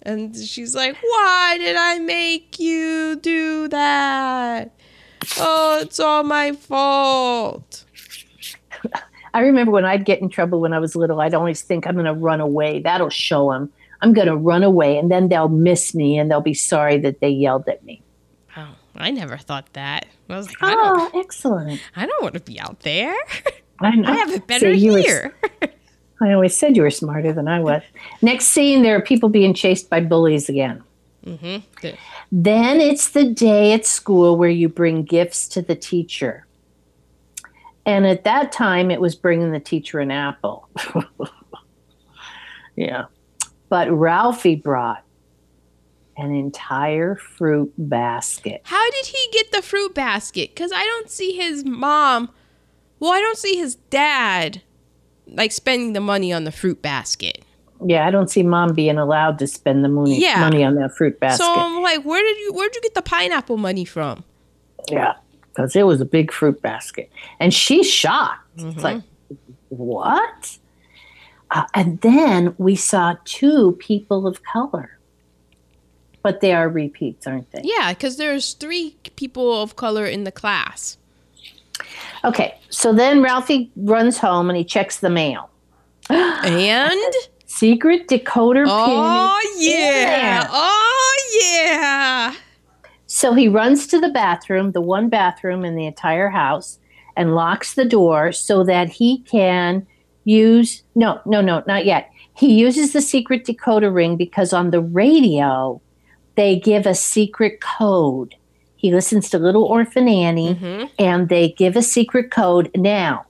And she's like, Why did I make you do that? Oh, it's all my fault. I remember when I'd get in trouble when I was little, I'd always think I'm going to run away. That'll show them. I'm going to run away, and then they'll miss me and they'll be sorry that they yelled at me. Oh, I never thought that. I was like, I Oh, excellent. I don't want to be out there. I. I have it better See, you were- here. I always said you were smarter than I was. Next scene, there are people being chased by bullies again. mm-hmm. Then it's the day at school where you bring gifts to the teacher. And at that time, it was bringing the teacher an apple. yeah. But Ralphie brought an entire fruit basket. How did he get the fruit basket? Because I don't see his mom. Well, I don't see his dad like spending the money on the fruit basket. Yeah, I don't see mom being allowed to spend the money, Yeah. money on that fruit basket. So I'm like, where did you where did you get the pineapple money from? Yeah, because it was a big fruit basket. And she's shocked. It's like, what? Uh, and then we saw two people of color. But they are repeats, aren't they? Yeah, because there's three people of color in the class. Okay, so then Ralphie runs home and he checks the mail. And Secret decoder oh pin. in yeah, oh yeah. So he runs to the bathroom, the one bathroom in the entire house, and locks the door so that he can use no, no, no, not yet. He uses the secret decoder ring because on the radio they give a secret code. He listens to Little Orphan Annie Mhm. and they give a secret code. Now,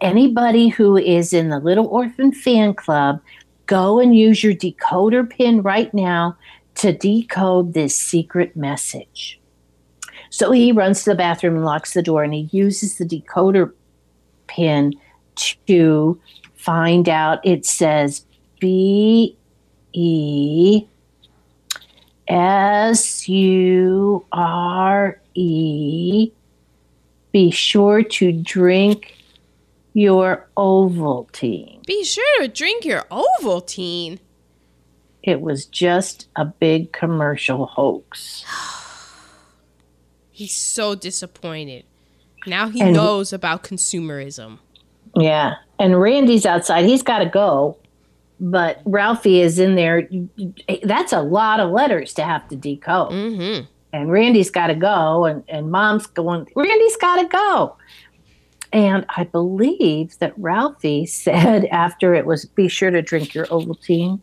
anybody who is in the Little Orphan fan club, go and use your decoder pin right now to decode this secret message. So he runs to the bathroom and locks the door, and he uses the decoder pin to find out it says B E S U R E. Be sure to drink your Ovaltine. Be sure to drink your Ovaltine. It was just a big commercial hoax. He's so disappointed. Now he And- knows about consumerism. Yeah. And Randy's outside. He's got to go. But Ralphie is in there. That's a lot of letters to have to decode. Mm-hmm. And Randy's got to go. And, and mom's going, Randy's got to go. And I believe that Ralphie said after it was, be sure to drink your Ovaltine,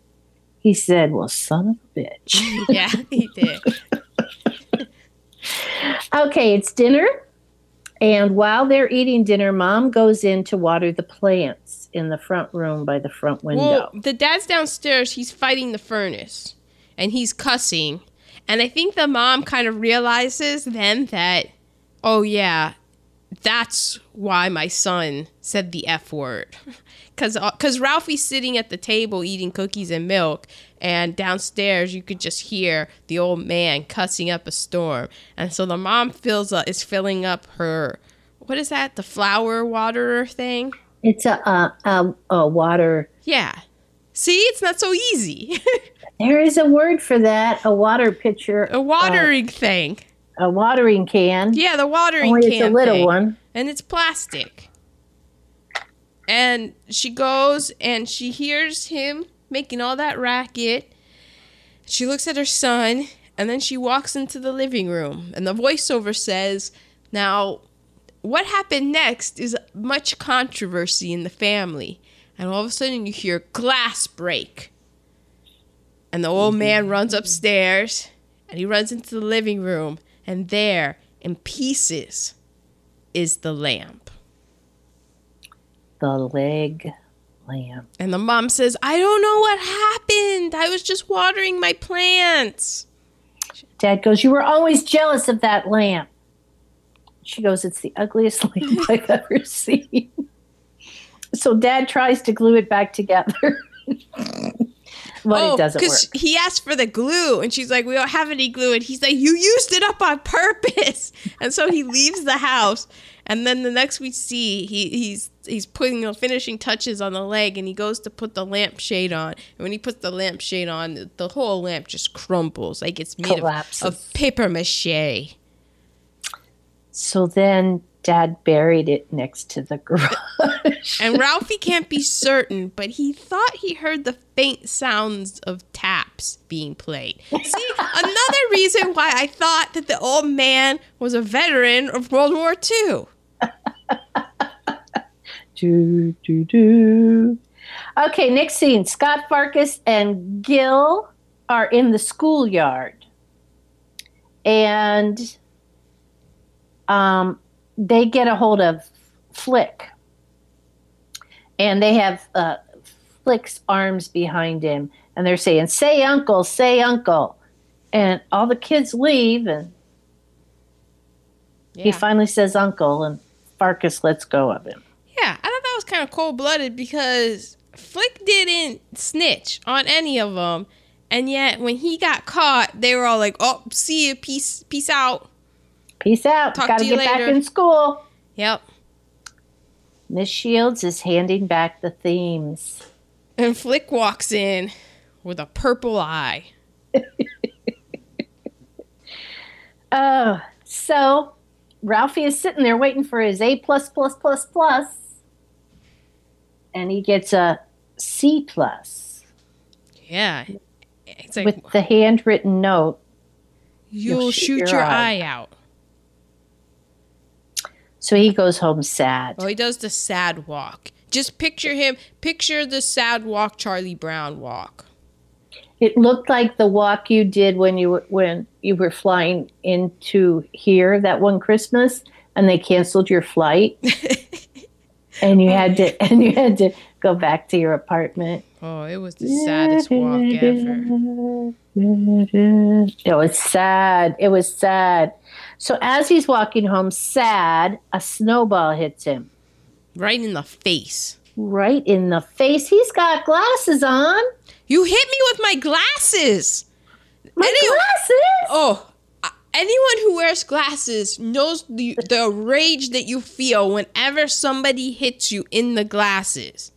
he said, well, son of a bitch. Yeah, he did. Okay, it's dinner. And while they're eating dinner, mom goes in to water the plants in the front room by the front window. Well, the dad's downstairs. He's fighting the furnace, and he's cussing. And I think the mom kind of realizes then that, oh yeah, that's why my son said the f word, because because uh, Ralphie's sitting at the table eating cookies and milk, and downstairs you could just hear the old man cussing up a storm, and so the mom fills up uh, is filling up her. What is that? The flower waterer thing? It's a, a, a, a water. Yeah. See, it's not so easy. There is a word for that. A water pitcher. a watering thing. A watering can. Yeah, the watering Only can. it's a little thing. one. And it's plastic. And she goes and she hears him making all that racket. She looks at her son and then she walks into the living room and the voiceover says, Now, what happened next is much controversy in the family. And all of a sudden you hear glass break. And the old mm-hmm. man runs upstairs and he runs into the living room. And there, in pieces, is the lamp. The leg lamp. And the mom says, I don't know what happened. I was just watering my plants. Dad goes, You were always jealous of that lamp. She goes, It's the ugliest lamp I've ever seen. So dad tries to glue it back together. but oh, it doesn't work. He asked for the glue, and she's like, "We don't have any glue," and he's like, "You used it up on purpose." And so he leaves the house, and then the next we see, he he's he's putting the finishing touches on the leg, and he goes to put the lampshade on, and when he puts the lampshade on, the, the whole lamp just crumbles like it's made of, of paper mache. So then Dad buried it next to the garage. and Ralphie can't be certain, but he thought he heard the faint sounds of taps being played. See, another reason why I thought that the old man was a veteran of World War II. do, do, do. Okay, next scene Scott Farkus and Gil are in the schoolyard. And um, they get a hold of Flick, and they have uh, Flick's arms behind him, and they're saying, "Say uncle, say uncle," and all the kids leave, and yeah. he finally says uncle, and Farkus lets go of him. Yeah, I thought that was kind of cold blooded because Flick didn't snitch on any of them, and yet when he got caught, they were all like, "Oh, see you, peace, peace out." Peace out. Talk Gotta get later. back in school. Yep. Miss Shields is handing back the themes. And Flick walks in with a purple eye. oh, so Ralphie is sitting there waiting for his A plus plus plus plus, and he gets a C plus. Yeah, like, with the handwritten note. You'll, you'll shoot, shoot, your, your eye. eye out. So he goes home sad. Oh, he does the sad walk. Just picture him, picture the sad walk Charlie Brown walk. It looked like the walk you did when you were, when you were flying into here that one Christmas and they canceled your flight. and you had to and you had to go back to your apartment. Oh, it was the saddest walk ever. It was sad. It was sad. So as he's walking home sad, a snowball hits him. Right in the face. Right in the face. He's got glasses on. You hit me with my glasses. My glasses? Oh, anyone who wears glasses knows the, the rage that you feel whenever somebody hits you in the glasses.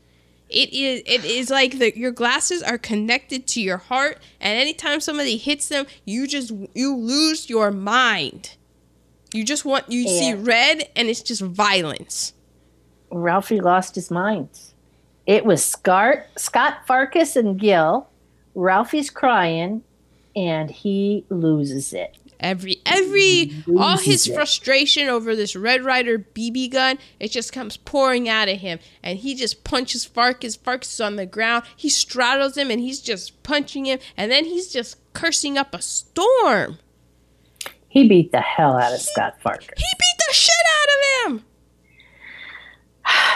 It is it is like the, your glasses are connected to your heart and anytime somebody hits them, you just you lose your mind. You just want you yeah. see red and it's just violence. Ralphie lost his mind. It was Scott, Scott Farkus and Gil. Ralphie's crying and he loses it. Every every all his it. frustration over this Red Ryder BB gun, it just comes pouring out of him, and he just punches Farkus. Farkus is on the ground. He straddles him, and he's just punching him, and then he's just cursing up a storm. He beat the hell out of Scott Farkus. He beat the shit out of him.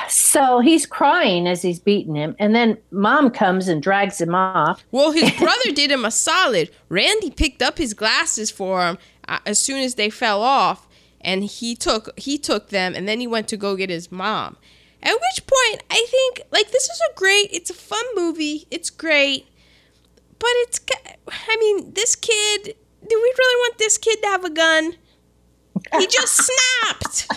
So he's crying as he's beating him, and then mom comes and drags him off. Well, his brother did him a solid. Randy picked up his glasses for him uh, as soon as they fell off, and he took he took them, and then he went to go get his mom. At which point, I think like this is a great, it's a fun movie, it's great, but it's I mean, this kid do we really want this kid to have a gun? He just snapped.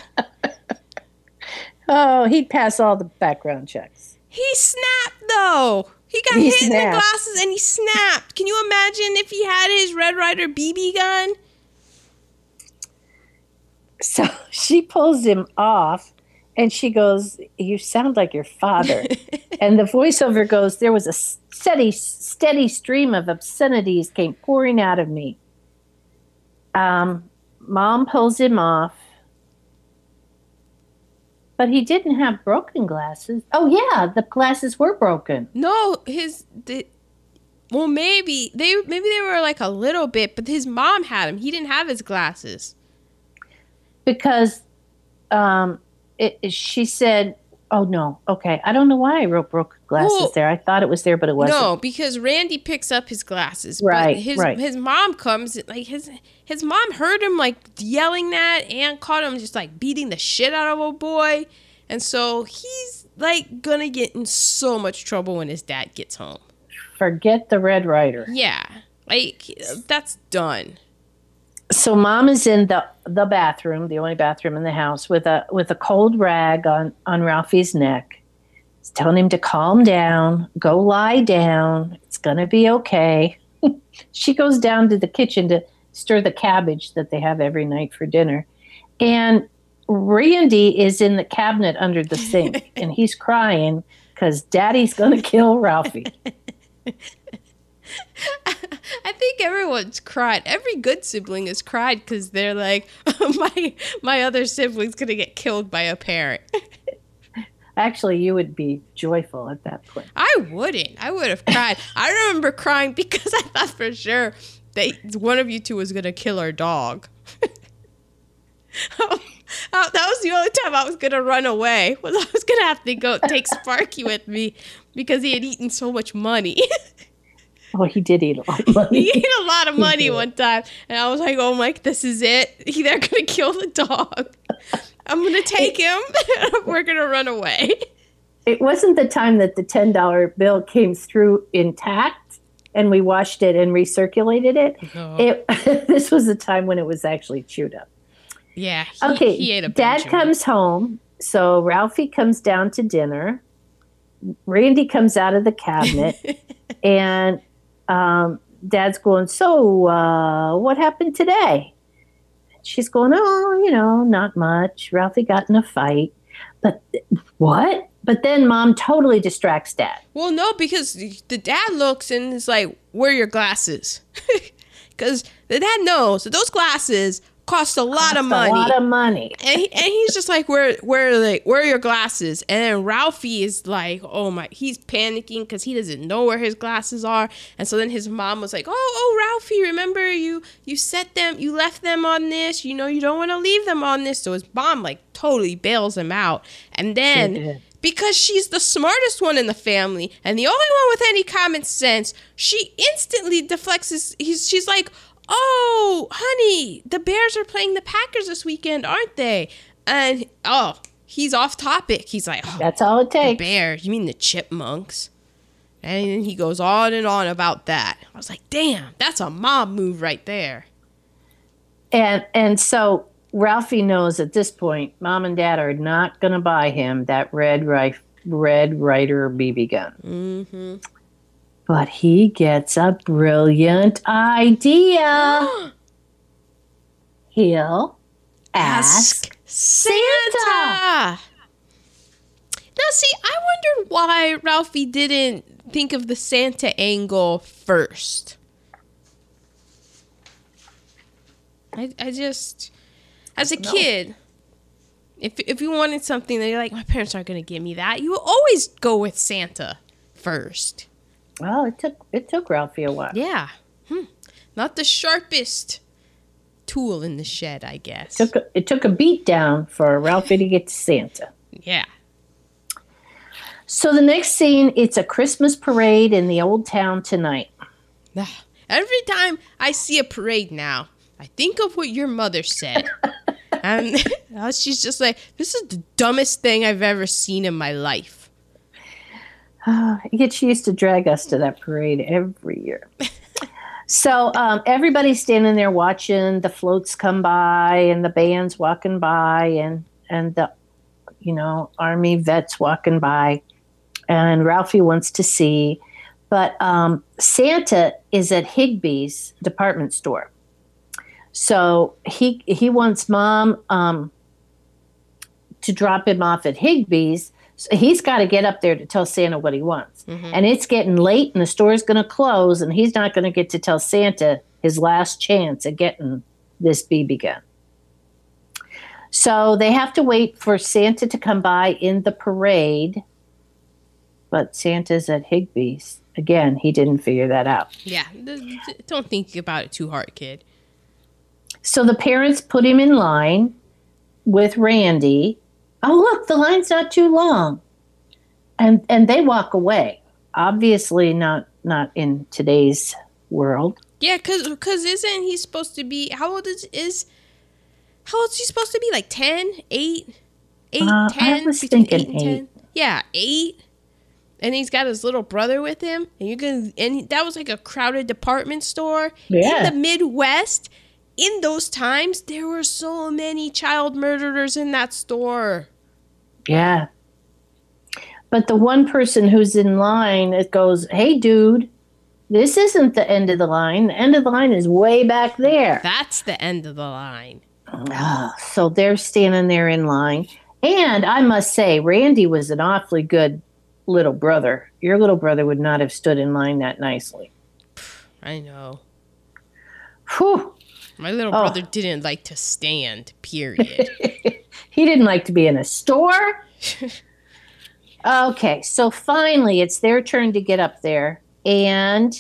Oh, he'd pass all the background checks. He snapped though. He got he hit snapped. in the glasses and he snapped. Can you imagine if he had his Red Ryder BB gun? So she pulls him off And she goes, You sound like your father. and the voiceover goes, There was a steady, steady stream of obscenities came pouring out of me. Um, mom pulls him off. But he didn't have broken glasses. Oh yeah, the glasses were broken. No, his the, well maybe they maybe they were like a little bit, but his mom had him. He didn't have his glasses. Because um it, she said, "Oh no, okay." I don't know why I wrote broken glasses Well, there. I thought it was there, but it wasn't. No, because Randy picks up his glasses. Right, But his right. his mom comes like his his mom heard him like yelling that and caught him just like beating the shit out of a boy. And so he's like gonna get in so much trouble when his dad gets home. Forget the Red Ryder. Yeah. Like that's done. So mom is in the the bathroom, the only bathroom in the house, with a with a cold rag on on Ralphie's neck. It's telling him to calm down, go lie down. It's gonna be okay. she goes down to the kitchen to stir the cabbage that they have every night for dinner, and Randy is in the cabinet under the sink, and he's crying because Daddy's gonna kill Ralphie. I think everyone's cried. Every good sibling has cried because they're like, my my other sibling's gonna get killed by a parent. Actually, you would be joyful at that point. I wouldn't. I would have cried. I remember crying because I thought for sure that one of you two was gonna kill our dog. Uh, that was the only time I was gonna run away. Was I was gonna have to go take Sparky with me because he had eaten so much money. Oh, he did eat a lot of money. he ate a lot of money one time, and I was like, "Oh, Mike, this is it. They're gonna kill the dog. I'm gonna take him. We're gonna run away." It wasn't the time that the $10 bill came through intact and we washed it and recirculated it. Uh-huh. It this was the time when it was actually chewed up. yeah. He, Okay, He ate a Dad it. comes home, so Ralphie comes down to dinner. Randy comes out of the cabinet, and um, Dad's going, "So, uh, what happened today?" She's going, "Oh, you know, not much. Ralphie got in a fight, but what?" But then Mom totally distracts Dad. Well, no, because the dad looks and is like, "Where are your glasses?" Because the dad knows that those glasses cost a lot of money. A lot of money. and, he, and he's just like, where, where are they? Where are your glasses? And then Ralphie is like, oh my, he's panicking because he doesn't know where his glasses are. And so then his mom was like, oh, oh, Ralphie, remember you, you set them, you left them on this. You know, you don't want to leave them on this. So his mom like totally bails him out. And then because she's the smartest one in the family and the only one with any common sense, she instantly deflects his. He's, she's like, "Oh, honey, the Bears are playing the Packers this weekend, aren't they?" And oh, he's off topic. He's like, "Oh, That's all it the takes. Bears? You mean the Chipmunks?" And then he goes on and on about that. I was like, "Damn, that's a mom move right there." And and so Ralphie knows at this point, Mom and Dad are not going to buy him that red rif- red Ryder BB gun. Mm-hmm. But he gets a brilliant idea. He'll ask. Santa. Now, see, I wondered why Ralphie didn't think of the Santa angle first. I, I just, as a No. kid, if if you wanted something that you're like, my parents aren't going to give me that, you always go with Santa first. Well, it took it took Ralphie a while. Yeah, hmm. not the sharpest tool in the shed, I guess. It took a, it took a beat down for Ralphie to get to Santa. yeah. So the next scene, it's a Christmas parade in the old town tonight. Every time I see a parade now, I think of what your mother said. and she's just like, this is the dumbest thing I've ever seen in my life. Yet she used to drag us to that parade every year. so um, everybody's standing there watching the floats come by and the bands walking by and and the you know army vets walking by, and Ralphie wants to see, but um, Santa is at Higbee's department store. So he he wants mom um, to drop him off at Higbee's. So he's got to get up there to tell Santa what he wants. Mm-hmm. And it's getting late and the store's going to close and he's not going to get to tell Santa his last chance at getting this BB gun. So they have to wait for Santa to come by in the parade. But Santa's at Higbee's. Again, he didn't figure that out. Yeah, don't think about it too hard, kid. So the parents put him in line with Randy. Oh, look, the line's not too long. And and they walk away. Obviously not not in today's world. Yeah, cause, cause isn't he supposed to be? How old is is? How old is he supposed to be? Like 10, 8, 8, Uh, I 10? was between thinking and eight. 10? Yeah, eight. And he's got his little brother with him, and you're gonna and that was like a crowded department store Yeah. in the Midwest. In those times, there were so many child murderers in that store. Yeah. But the one person who's in line it goes, "Hey dude, this isn't the end of the line. The end of the line is way back there." That's the end of the line. Ah, so they're standing there in line. And I must say, Randy was an awfully good little brother. Your little brother would not have stood in line that nicely. I know. Whew. My little Oh. brother didn't like to stand. Period. He didn't like to be in a store. okay, so finally it's their turn to get up there. And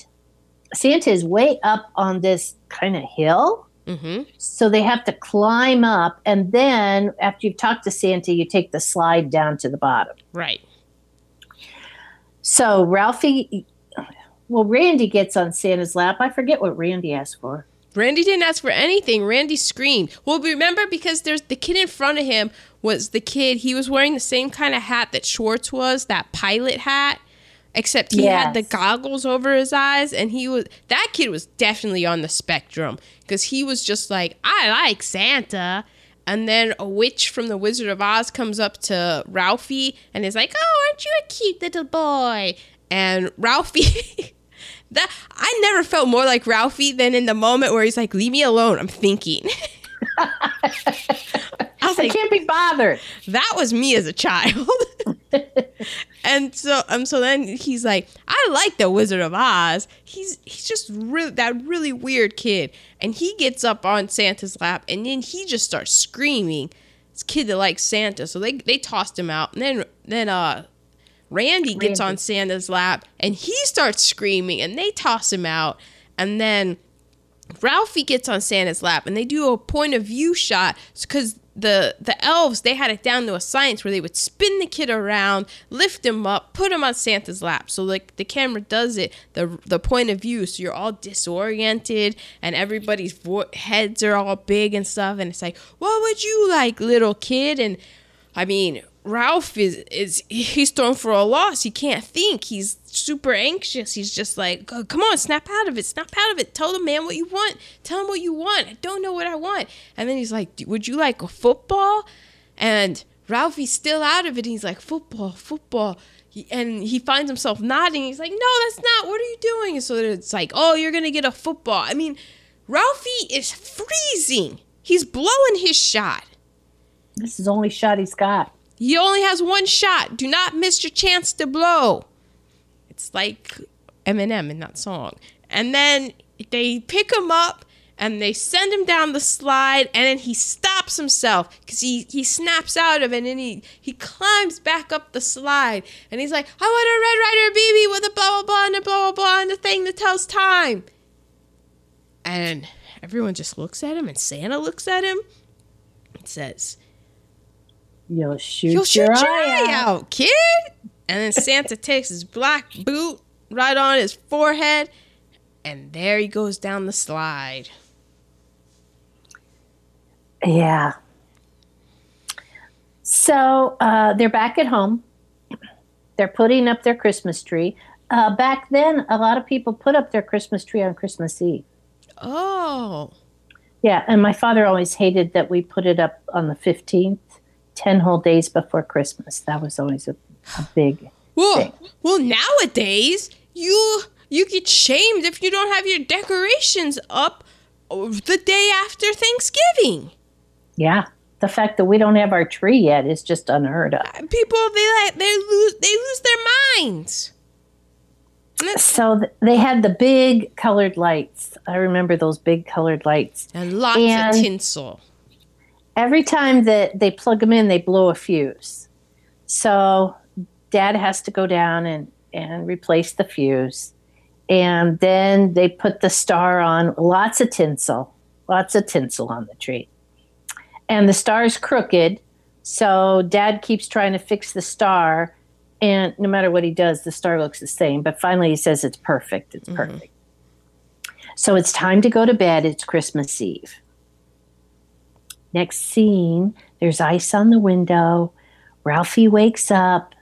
Santa is way up on this kind of hill. mm-hmm. So they have to climb up. And then after you've talked to Santa, you take the slide down to the bottom. Right. So Ralphie, well, Randy gets on Santa's lap. I forget what Randy asked for. Randy didn't ask for anything. Randy screamed. Well, remember because there's the kid in front of him was the kid. He was wearing the same kind of hat that Schwartz was, that pilot hat, except he had the goggles over his eyes, and he was that kid was definitely on the spectrum because he was just like, I like Santa. And then a witch from the Wizard of Oz comes up to Ralphie and is like, "Oh, aren't you a cute little boy?" And Ralphie That I never felt more like Ralphie than in the moment where he's like, "Leave me alone." I'm thinking. I was I like, can't be bothered. that was me as a child. and so um so then he's like, I like the Wizard of Oz. He's he's just really that really weird kid. And he gets up on Santa's lap and then he just starts screaming. This kid that likes Santa. So they they tossed him out. And then then uh Randy gets Randy. on Santa's lap and he starts screaming and they toss him out. And then Ralphie gets on Santa's lap and they do a point of view shot because the the elves they had it down to a science where they would spin the kid around, lift him up, put him on Santa's lap. So like the camera does it the the point of view, so you're all disoriented and everybody's vo- heads are all big and stuff, and it's like, what would you like, little kid? And I mean, Ralph is is he's thrown for a loss. He can't think. He's super anxious. He's just like, "Go- come on, snap out of it, snap out of it. Tell the man what you want. Tell him what you want. I don't know what I want. And then he's like, would you like a football? And Ralphie's still out of it. He's like, football, football. He- And he finds himself nodding. He's like, no, that's not. What are you doing? And so it's like, oh, you're gonna get a football. I mean, Ralphie is freezing. He's blowing his shot. This is the only shot he's got. He only has one shot. Do not miss your chance to blow. It's like Eminem in that song. And then they pick him up and they send him down the slide and then he stops himself because he, he snaps out of it and he, he climbs back up the slide and he's like, I want a Red Ryder BB with a blah blah blah and a blah blah blah and a thing that tells time. And everyone just looks at him and Santa looks at him and says, You'll shoot, You'll shoot your, your eye, eye out. out, kid. And then Santa takes his black boot right on his forehead, and there he goes down the slide. Yeah. So uh, they're back at home. They're putting up their Christmas tree. Uh, back then, a lot of people put up their Christmas tree on Christmas Eve. Oh, Yeah, and my father always hated that we put it up on the 15th, 10 whole days before Christmas. That was always a, a big. well, Thing. well. Nowadays, you you get shamed if you don't have your decorations up the day after Thanksgiving. Yeah, the fact that we don't have our tree yet is just unheard of. Uh, people they like they lose they lose their minds. So th- they had the big colored lights. I remember those big colored lights. And lots And- of tinsel. Every time that they plug them in, they blow a fuse. So dad has to go down and, and replace the fuse. And then they put the star on, lots of tinsel, lots of tinsel on the tree. And the star's crooked. So dad keeps trying to fix the star. And no matter what he does, the star looks the same. But finally, he says it's perfect. It's mm-hmm. perfect. So it's time to go to bed. It's Christmas Eve. Next scene, there's ice on the window. Ralphie wakes up.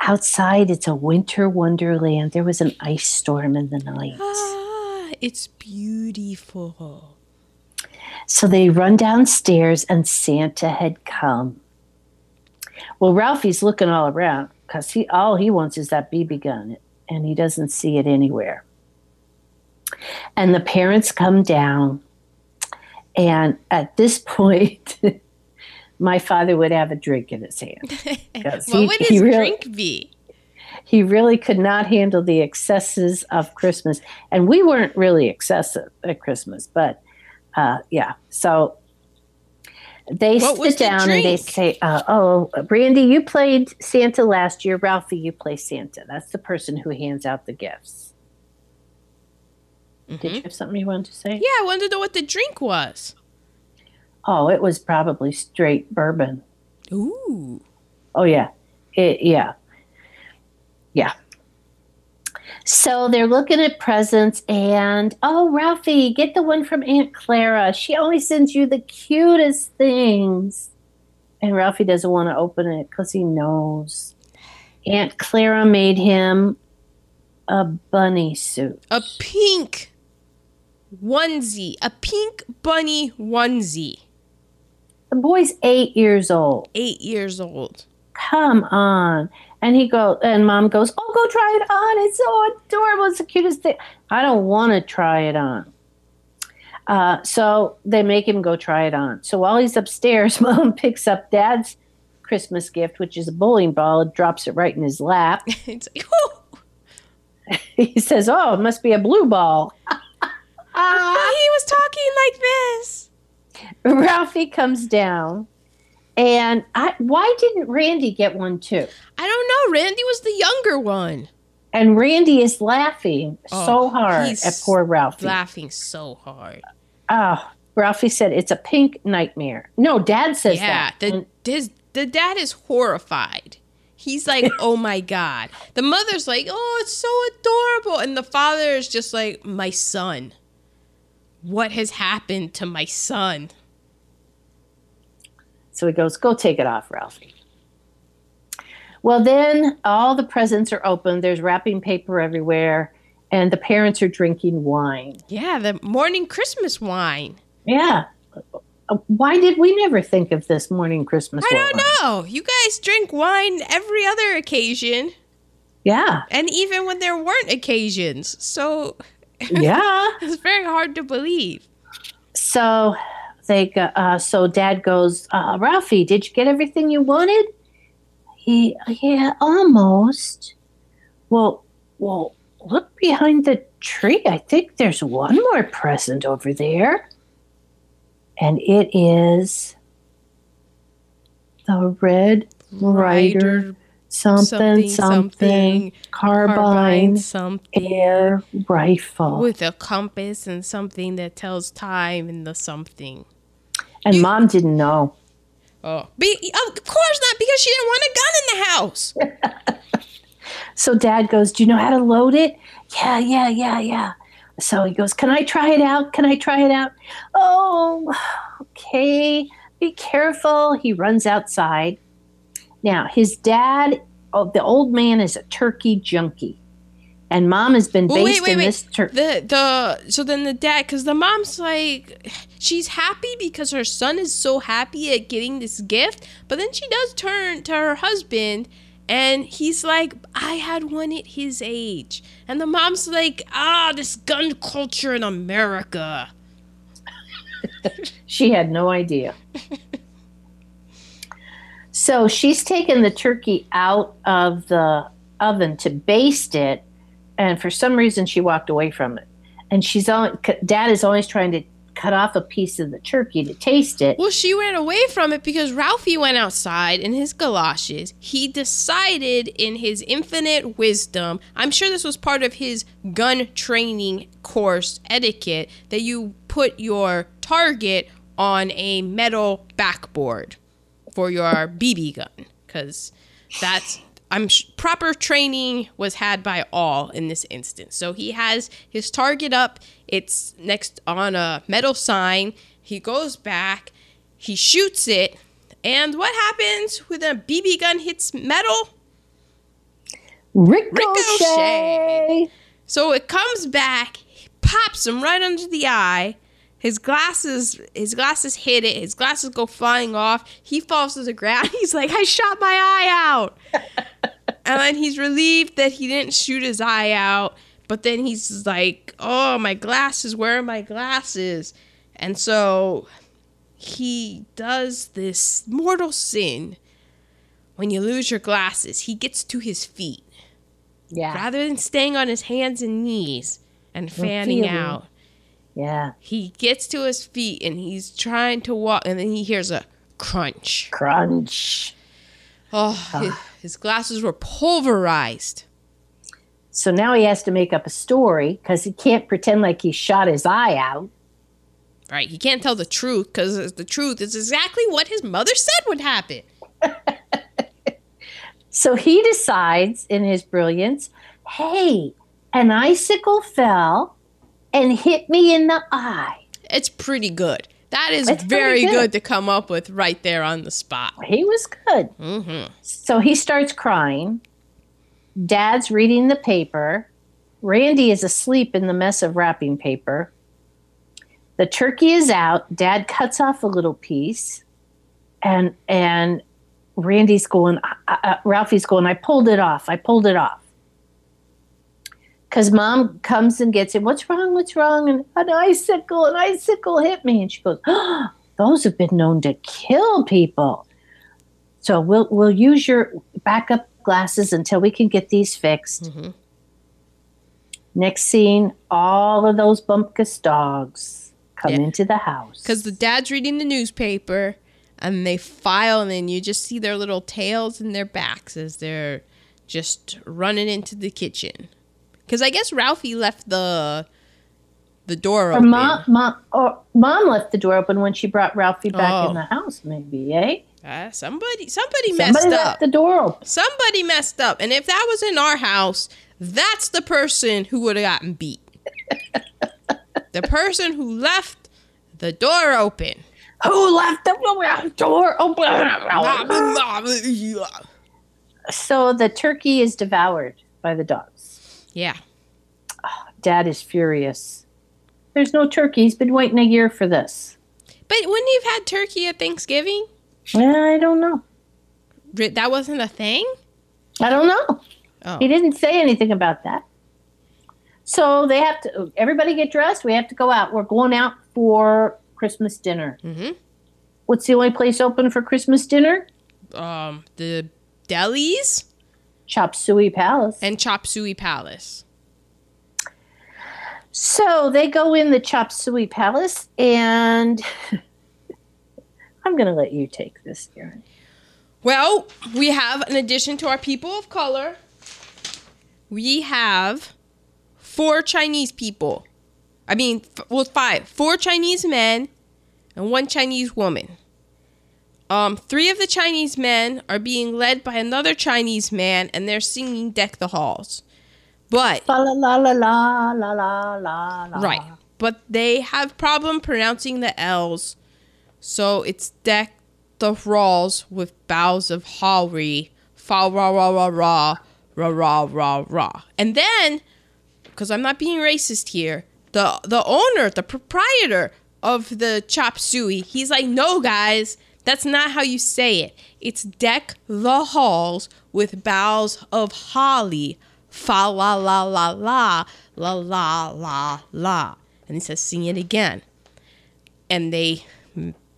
Outside, it's a winter wonderland. There was an ice storm in the night. Ah, it's beautiful. So they run downstairs, and Santa had come. Well, Ralphie's looking all around because he all he wants is that BB gun, and he doesn't see it anywhere. And the parents come down, and at this point, my father would have a drink in his hand. What he- would his really- drink be? he really could not handle the excesses of Christmas. And we weren't really excessive at Christmas, but uh, yeah. So they What sit the down and they say, uh, Oh, Brandy, you played Santa last year. Ralphie, you play Santa. That's the person who hands out the gifts. Did you have something you wanted to say? Mm-hmm. Yeah, I wanted to know what the drink was. Oh, it was probably straight bourbon. Ooh. Oh yeah, it yeah, yeah. So they're looking at presents, and oh, Ralphie, get the one from Aunt Clara. She always sends you the cutest things. And Ralphie doesn't want to open it because he knows Aunt Clara made him a bunny suit. A pink onesie. A pink bunny onesie. The boy's eight years old. Eight years old. come on. And he goes, and mom goes, Oh, go try it on. It's so adorable. It's the cutest thing. I don't want to try it on. Uh, so they make him go try it on. So while he's upstairs, mom picks up dad's Christmas gift, which is a bowling ball, and drops it right in his lap. it's like, he says, Oh, it must be a blue ball. Ah, he was talking like this. Ralphie comes down. And I, why didn't Randy get one too? I don't know. Randy was the younger one. And Randy is laughing Oh, so hard at poor Ralphie. Laughing so hard. Oh, Ralphie said it's a pink nightmare. No, Dad says yeah, that. the And- his, the dad is horrified. He's like, "Oh my god." The mother's like, "Oh, it's so adorable," and the father is just like, "My son. What has happened to my son?" so he goes, "Go take it off, Ralphie." Well, then all the presents are open. There's wrapping paper everywhere, and the parents are drinking wine. Yeah, the morning Christmas wine. Yeah. Why did we never think of this morning Christmas? I wine? don't know. You guys drink wine every other occasion, Yeah, and even when there weren't occasions. So yeah. it's very hard to believe. so they go, uh, so Dad goes, uh, Ralphie, did you get everything you wanted? He, yeah, almost. Well, well, look behind the tree. I think there's one more present over there, and it is the Red Ryder something something, something, carbine, carbine, something. air rifle. with a compass and something that tells time and the something. and Mom didn't know. Oh, Be, of course not, because she didn't want a gun in the house. So dad goes, Do you know how to load it? Yeah, yeah, yeah, yeah. So he goes, Can I try it out? Can I try it out? Oh, okay. Be careful. He runs outside. Now, his dad, oh, the old man is a turkey junkie. And mom has been Well, based wait, wait, in wait. this turkey. The the so then the dad, because the mom's like, she's happy because her son is so happy at getting this gift, but then she does turn to her husband. And he's like, I had one at his age. And the mom's like, ah, this gun culture in America. She had no idea. So she's taken the turkey out of the oven to baste it, and for some reason she walked away from it. And she's on. Dad is always trying to cut off a piece of the turkey to taste it. Well, she ran away from it because Ralphie went outside in his galoshes. He decided, in his infinite wisdom, I'm sure this was part of his gun training course etiquette, that you put your target on a metal backboard for your BB gun because that's I'm sh- proper training was had by all in this instance. So he has his target up. It's next on a metal sign. He goes back. He shoots it. And what happens when a BB gun hits metal? Ricochet. Ricochet. So it comes back, pops him right under the eye, his glasses, his glasses hit it. His glasses go flying off. He falls to the ground. He's like, "I shot my eye out," and then he's relieved that he didn't shoot his eye out. But then he's like, "Oh, my glasses! Where are my glasses?" And so he does this mortal sin. When you lose your glasses, he gets to his feet. Yeah. Rather than staying on his hands and knees and fanning out yeah. He gets to his feet and he's trying to walk, and then he hears a crunch. Crunch. Oh, his, his glasses were pulverized. So now he has to make up a story because he can't pretend like he shot his eye out. Right. He can't tell the truth because the truth is exactly what his mother said would happen. so he decides in his brilliance hey, an icicle fell and hit me in the eye. It's pretty good. That is it's very good. good. to come up with right there on the spot. He was good. Mm-hmm. So he starts crying. Dad's reading the paper. Randy is asleep in the mess of wrapping paper. The turkey is out. Dad cuts off a little piece, and and Randy's going. Uh, uh, Ralphie's going. I pulled it off. I pulled it off because mom comes and gets him. What's wrong? What's wrong? And an icicle, an icicle hit me. And she goes, oh, those have been known to kill people. So we'll we'll use your backup glasses until we can get these fixed. Mm-hmm. Next scene, all of those Bumpus dogs come yeah. into the house because the dad's reading the newspaper and they file and then you just see their little tails and their backs as they're just running into the kitchen. Because I guess Ralphie left the the door open. Mom, mom, or mom left the door open when she brought Ralphie back oh. in the house. Maybe, eh? Uh, somebody, somebody messed somebody up. Left the door open. Somebody messed up, and if that was in our house, that's the person who would have gotten beat. the person who left the door open. Who left the door open? so the turkey is devoured by the dogs. Yeah. Oh, Dad is furious. There's no turkey. He's been waiting a year for this. But wouldn't you've had turkey at Thanksgiving? I don't know. That wasn't a thing? I don't know. Oh. He didn't say anything about that. So they have to, everybody get dressed. We have to go out. We're going out for Christmas dinner. Mm-hmm. What's the only place open for Christmas dinner? Um, the delis. Chop Suey Palace. And Chop Suey Palace. So they go in the Chop Suey Palace, and I'm going to let you take this, Erin. Well, we have, in addition to our people of color, we have four Chinese people. I mean, well, five. Four Chinese men and one Chinese woman. Um, three of the Chinese men are being led by another Chinese man, and they're singing "Deck the Halls." But la la la la la la la. Right, but they have problem pronouncing the L's, so it's "Deck the Halls" with bows of holly, fa ra ra ra ra ra ra ra ra, and then, because I'm not being racist here, the the owner, the proprietor of the chop suey, he's like, "No, guys." That's not how you say it. It's deck the halls with boughs of holly. Fa la la la la, la la la la. And he says, sing it again. And they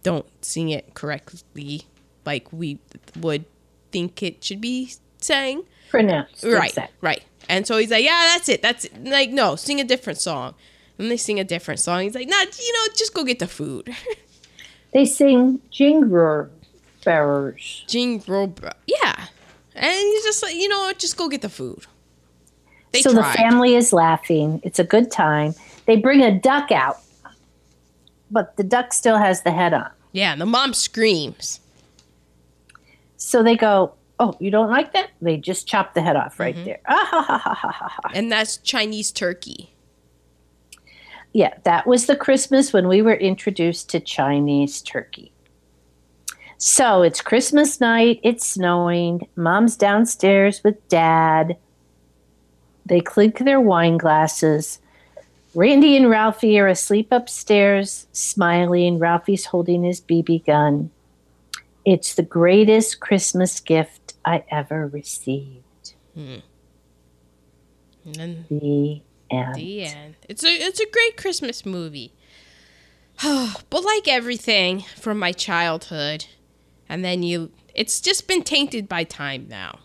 don't sing it correctly like we would think it should be sang. Pronounced. Right, right. And so he's like, yeah, that's it. That's it. Like, no, sing a different song. And they sing a different song. He's like, nah, you know, just go get the food. They sing jingle bearers. Jingle, yeah. And you just like, you know what, just go get the food. They so tried. the family is laughing. It's a good time. They bring a duck out, but the duck still has the head on. yeah, and the mom screams. So they go, "Oh, you don't like that?" They just chop the head off right Mm-hmm. there. Ah, ha, ha, ha, ha, ha, ha. And that's Chinese turkey. Yeah, that was the Christmas when we were introduced to Chinese turkey. So it's Christmas night. It's snowing. Mom's downstairs with dad. They clink their wine glasses. Randy and Ralphie are asleep upstairs, smiling. Ralphie's holding his BB gun. It's the greatest Christmas gift I ever received. Hmm. And then The end. the end. It's a it's a great Christmas movie. but like everything from my childhood, and then you it's just been tainted by time now.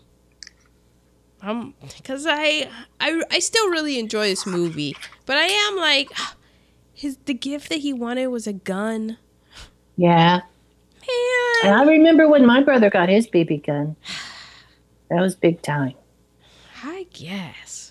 Um cuz I I I still really enjoy this movie, but I am like his the gift that he wanted was a gun. Yeah. And Man, I remember when my brother got his BB gun. That was big time. I guess.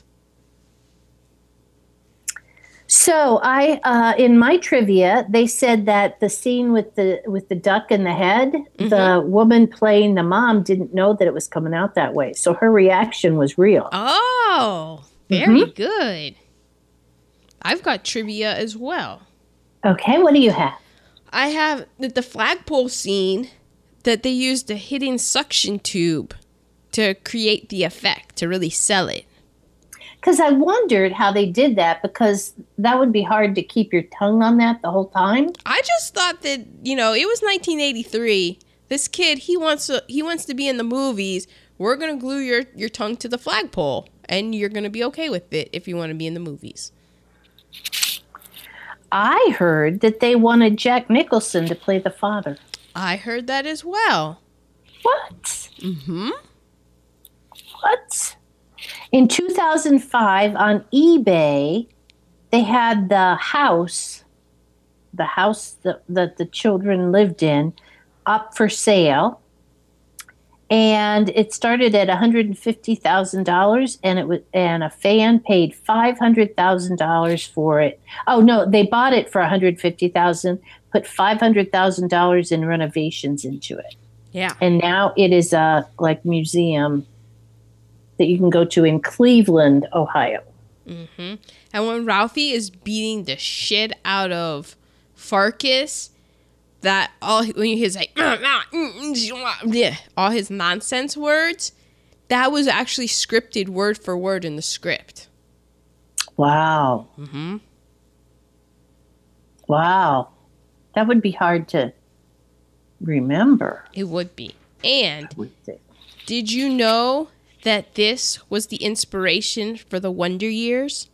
So I, uh, in my trivia, they said that the scene with the with the duck in the head, the woman playing the mom didn't know that it was coming out that way, so her reaction was real. Oh, very good. I've got trivia as well. Okay, what do you have? I have the, the flagpole scene that they used a hidden suction tube to create the effect to really sell it. Because I wondered how they did that because that would be hard to keep your tongue on that the whole time. I just thought that you know it was 1983. This kid he wants to he wants to be in the movies. We're gonna glue your your tongue to the flagpole, and you're gonna be okay with it if you want to be in the movies. I heard that they wanted Jack Nicholson to play the father. I heard that as well. What? Mm-hmm. What? In 2005 on eBay, they had the house, the house that, that the children lived in, up for sale. And it started at $150,000 and it was and a fan paid $500,000 for it. Oh no, they bought it for $150,000, put $500,000 in renovations into it Yeah. and now it is a like museum that you can go to in Cleveland, Ohio. Mm-hmm. And when Ralphie is beating the shit out of Farkus, that all when he hears like yeah, all his nonsense words, that was actually scripted word for word in the script. Wow, Mm-hmm. wow, that would be hard to remember. It would be. And did you know that this was the inspiration for the Wonder Years?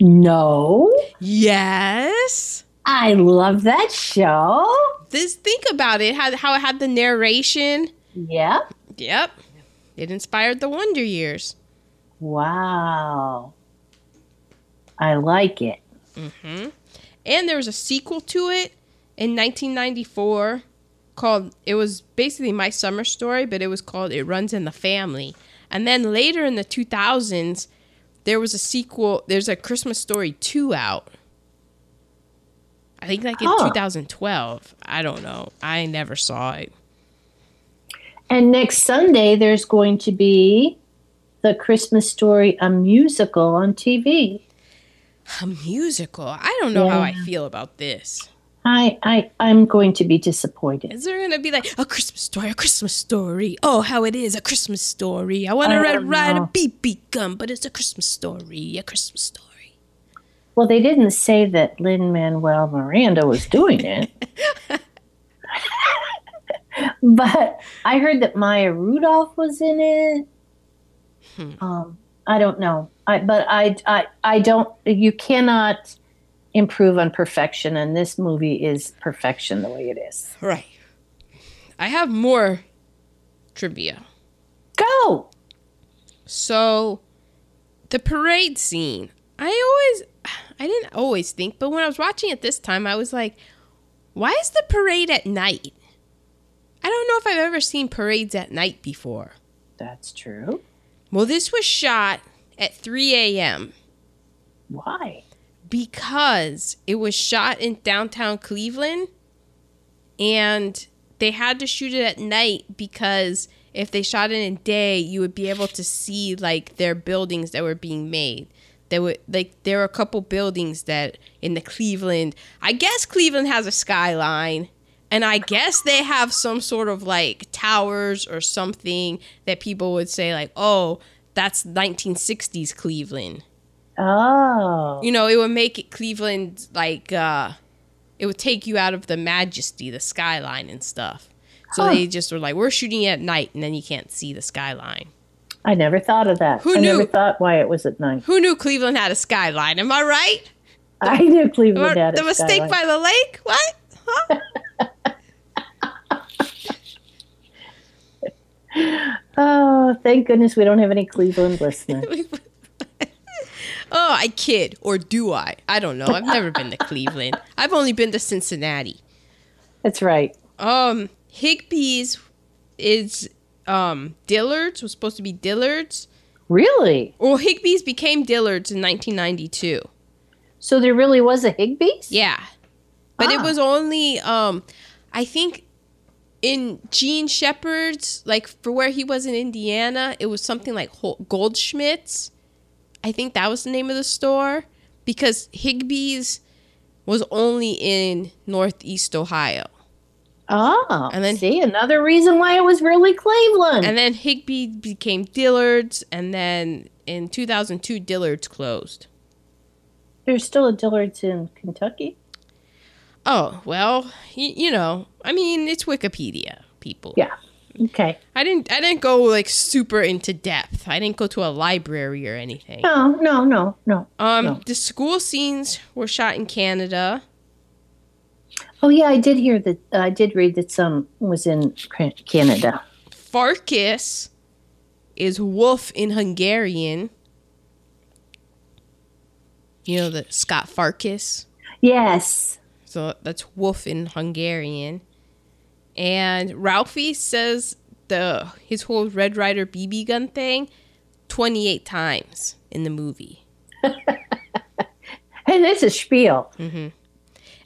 No, Yes. I love that show. This think about it, how how it had the narration. Yep. Yep. It inspired the Wonder Years. Wow. I like it. Mm-hmm. And there was a sequel to it in 1994 called, it was basically My Summer Story, but it was called It Runs in the Family. And then later in the 2000s, there was a sequel, there's a Christmas Story 2 out. I think like in Huh. 2012. I don't know. I never saw it. And next Sunday, there's going to be the Christmas story, a musical on TV. A musical. I don't know how I feel about this. I, I, I'm going to be disappointed. Is there gonna be like a Christmas story, a Christmas story? Oh, how it is a Christmas story. I want to ride, ride a. BB gun, but it's a Christmas story, a Christmas story. Well, they didn't say that Lin Manuel Miranda was doing it. but I heard that Maya Rudolph was in it. Hmm. Um, I don't know. I, but I, I, I don't. You cannot improve on perfection, and this movie is perfection the way it is. Right. I have more trivia. Go. So, the parade scene. I always, I didn't always think, but when I was watching it this time, I was like, why is the parade at night? I don't know if I've ever seen parades at night before. That's true. Well, this was shot at 3 a.m. Why? Because it was shot in downtown Cleveland and they had to shoot it at night because if they shot it in day you would be able to see like their buildings that were being made. There were like there were a couple buildings that in the Cleveland I guess Cleveland has a skyline and I guess they have some sort of like towers or something that people would say like oh that's 1960s Cleveland Oh. you know, it would make it Cleveland like uh it would take you out of the majesty, the skyline and stuff. So Huh. they just were like, we're shooting at night and then you can't see the skyline. I never thought of that. Who I never knew? thought why it was at night. Who knew Cleveland had a skyline? Am I right? I knew Cleveland Or had a the mistake skyline. by the lake? What? Huh? Oh, thank goodness we don't have any Cleveland listeners. Oh, I kid. Or do I? I don't know. I've never been to Cleveland. I've only been to Cincinnati. That's right. Um, Higbee's is um Dillard's was supposed to be Dillard's. Really? Well, Higbee's became Dillard's in 1992. So there really was a Higbee's? Yeah. But it Ah. was only um I think in Jean Shepherd's like for where he was in Indiana, it was something like Goldschmidt's. I think that was the name of the store because Higbee's was only in Northeast Ohio. Oh, And then- see another reason why it was really Cleveland. And then Higbee became Dillard's and then in 2002 Dillard's closed. There's still a Dillard's in Kentucky. Oh, well, y- you know, I mean, it's Wikipedia, people. Yeah. Okay. I didn't I didn't go like super into depth. I didn't go to a library or anything. No, no, no, no. Um no. the school scenes were shot in Canada. Oh yeah, I did hear that. I did read that some was in Canada. Farkas is wolf in Hungarian. You know the Scut Farkus. Yes. So that's wolf in Hungarian. And Ralphie says the his whole Red Ryder BB gun thing 28 times in the movie. And it's a spiel. And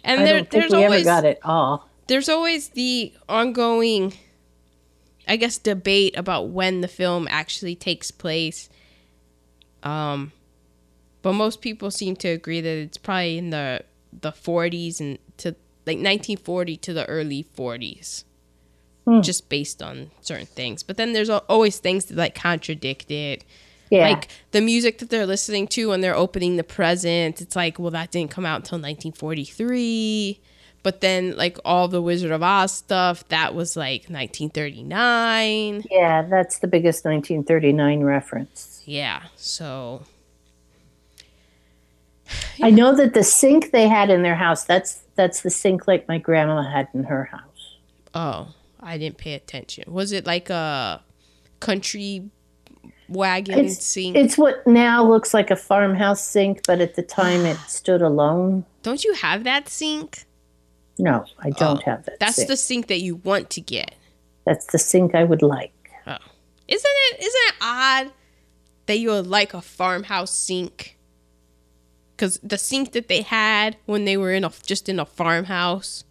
I there, don't think there's we always ever got it all. there's always the ongoing I guess debate about when the film actually takes place. Um but most people seem to agree that it's probably in the the 40s and to like 1940 to the early 40s. Hmm. Just based on certain things. But then there's always things that like contradict it. Yeah. Like the music that they're listening to when they're opening the present, it's like, well, that didn't come out until 1943. But then, like all the Wizard of Oz stuff, that was like 1939. yeah, that's the biggest 1939 reference. Yeah. So, I know that the sink they had in their house, that's that's the sink like my grandma had in her house. oh, I didn't pay attention. Was it like a country wagon It's- sink? It's what now looks like a farmhouse sink, but at the time it stood alone. Don't you have that sink? No, I oh, don't Oh, have that. That's sink. the sink that you want to get. that's the sink I would like. Oh. Isn't it isn't it odd that you would like a farmhouse sink? Cuz the sink that they had when they were in a just in a farmhouse.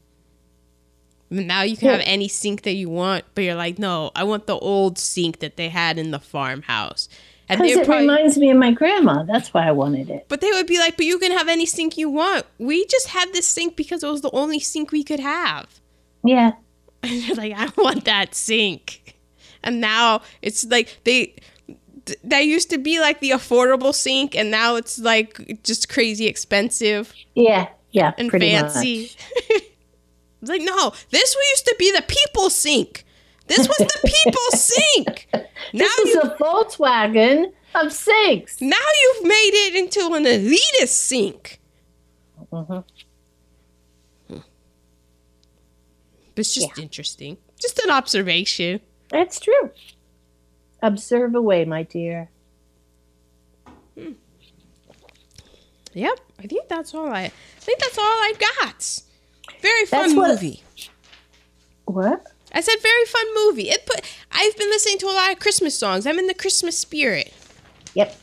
Now you can Yeah. have any sink that you want, but you're like, "No, I want the old sink that they had in the farmhouse." And Because it probably, reminds me of my grandma. That's why I wanted it. but they would be like, "But you can have any sink you want. We just had this sink because it was the only sink we could have." Yeah. And you're like, I want that sink. And now it's like they th- that used to be like the affordable sink and now it's like just crazy expensive Yeah. Yeah. and pretty fancy. like, no, this used to be the people sink. This was the people sink. Now This is a Volkswagen of sinks. now you've made it into an elitist sink. Mhm. It's just interesting. Just an observation. That's true. Observe away, my dear. Hmm. Yep, I think that's all I. I think that's all I got. Very fun what- movie. What? I said very fun movie. It put. I've been listening to a lot of Christmas songs. I'm in the Christmas spirit. Yep.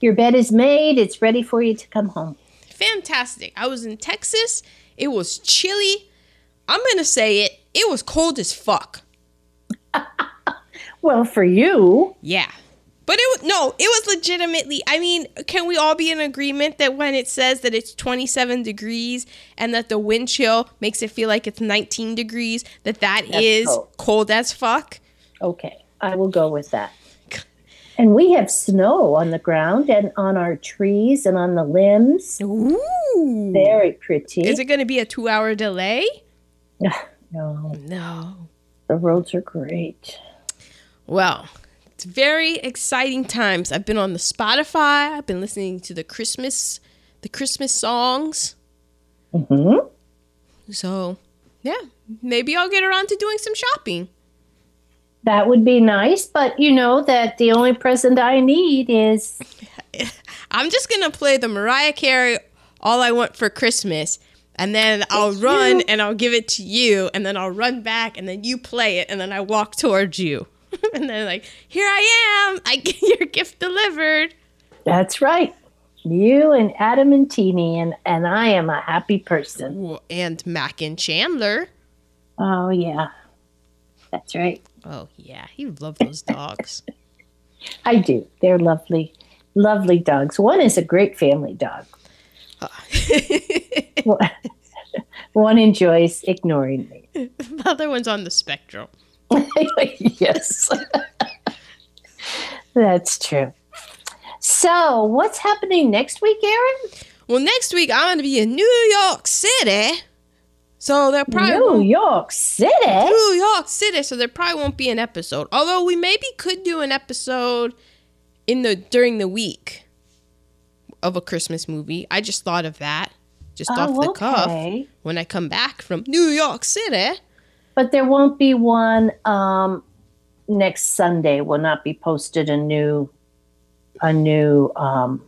Your bed is made. It's ready for you to come home. Fantastic. I was in Texas. It was chilly. I'm gonna say it. It was cold as fuck. Well, for you, Yeah. But it no, it was legitimately. I mean, can we all be in agreement that when it says that it's 27 degrees and that the wind chill makes it feel like it's 19 degrees, that that That's is cold. cold as fuck? okay, I will go with that. And we have snow on the ground and on our trees and on the limbs. Ooh. Very pretty. Is it going to be a 2-hour delay? no, No. the roads are great. Well, it's very exciting times. I've been on the Spotify. I've been listening to the Christmas the Christmas songs. hmm So, yeah, maybe I'll get around to doing some shopping. That would be nice, but you know that the only present I need is I'm just gonna play the Mariah Carey "All I Want for Christmas," and then I'll run you. and I'll give it to you, and then I'll run back, and then you play it, and then I walk towards you, and they're like, here I am, I get your gift delivered. that's right. You and Adam and Teeny, and, and I am a happy person. And Mac and Chandler. Oh, yeah. That's right. Oh yeah, you love those dogs. I do. They're lovely, lovely dogs. One is a great family dog. One enjoys ignoring me. the other one's on the spectrum. yes. That's true. So, what's happening next week, Aaron? Well, next week I'm gonna be in New York City, so there probably New won't- York City. New York City, so there probably won't be an episode. Although we maybe could do an episode in the during the week of a Christmas movie. I just thought of that just oh, off the cuff Oh, when I come back from New York City. But there won't be one um, next Sunday. Will not be posted a new, a new um,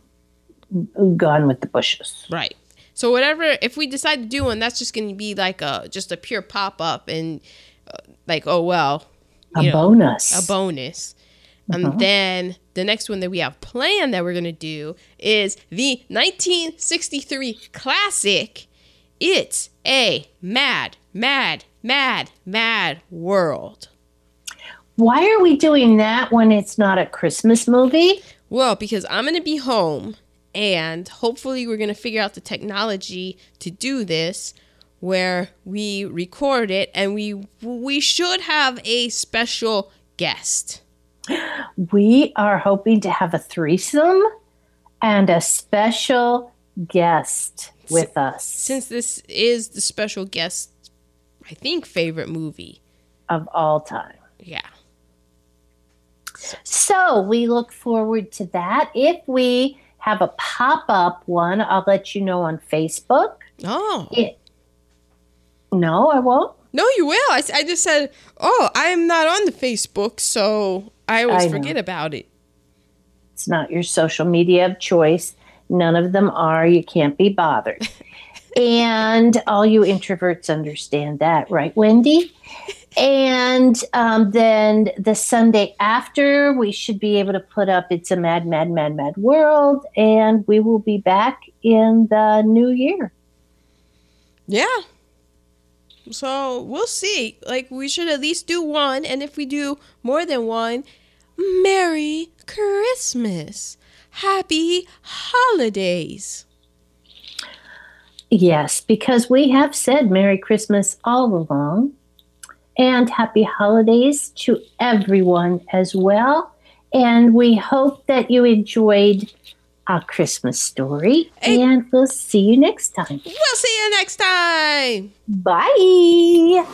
Gone with the Bushes. Right. So whatever, if we decide to do one, that's just going to be like a just a pure pop up and uh, like oh well, A know, bonus. a bonus. Uh-huh. And then the next one that we have planned that we're going to do is the 1963 classic. It's a mad, mad, mad, mad world. Why are we doing that when it's not a Christmas movie? Well, because I'm going to be home and hopefully we're going to figure out the technology to do this where we record it and we we should have a special guest. We are hoping to have a threesome and a special guest with us Since this is the special guest I think favorite movie. of all time. Yeah. So we look forward to that. If we have a pop up one, I'll let you know on Facebook. Oh. It, no, I won't. No, you will. I, I just said, "Oh, I'm not on the Facebook, so I always I forget about it." It's not your social media of choice. None of them are. You can't be bothered. and all you introverts understand that, right, Wendy? And um, then the Sunday after, we should be able to put up It's a Mad, Mad, Mad, Mad World. And we will be back in the new year. Yeah. So we'll see. Like we should at least do one, and if we do more than one, Merry Christmas, Happy Holidays. Yes, because we have said Merry Christmas all along and Happy Holidays to everyone as well. And we hope that you enjoyed our Christmas story. Hey. And we'll see you next time. We'll see you next time. Bye.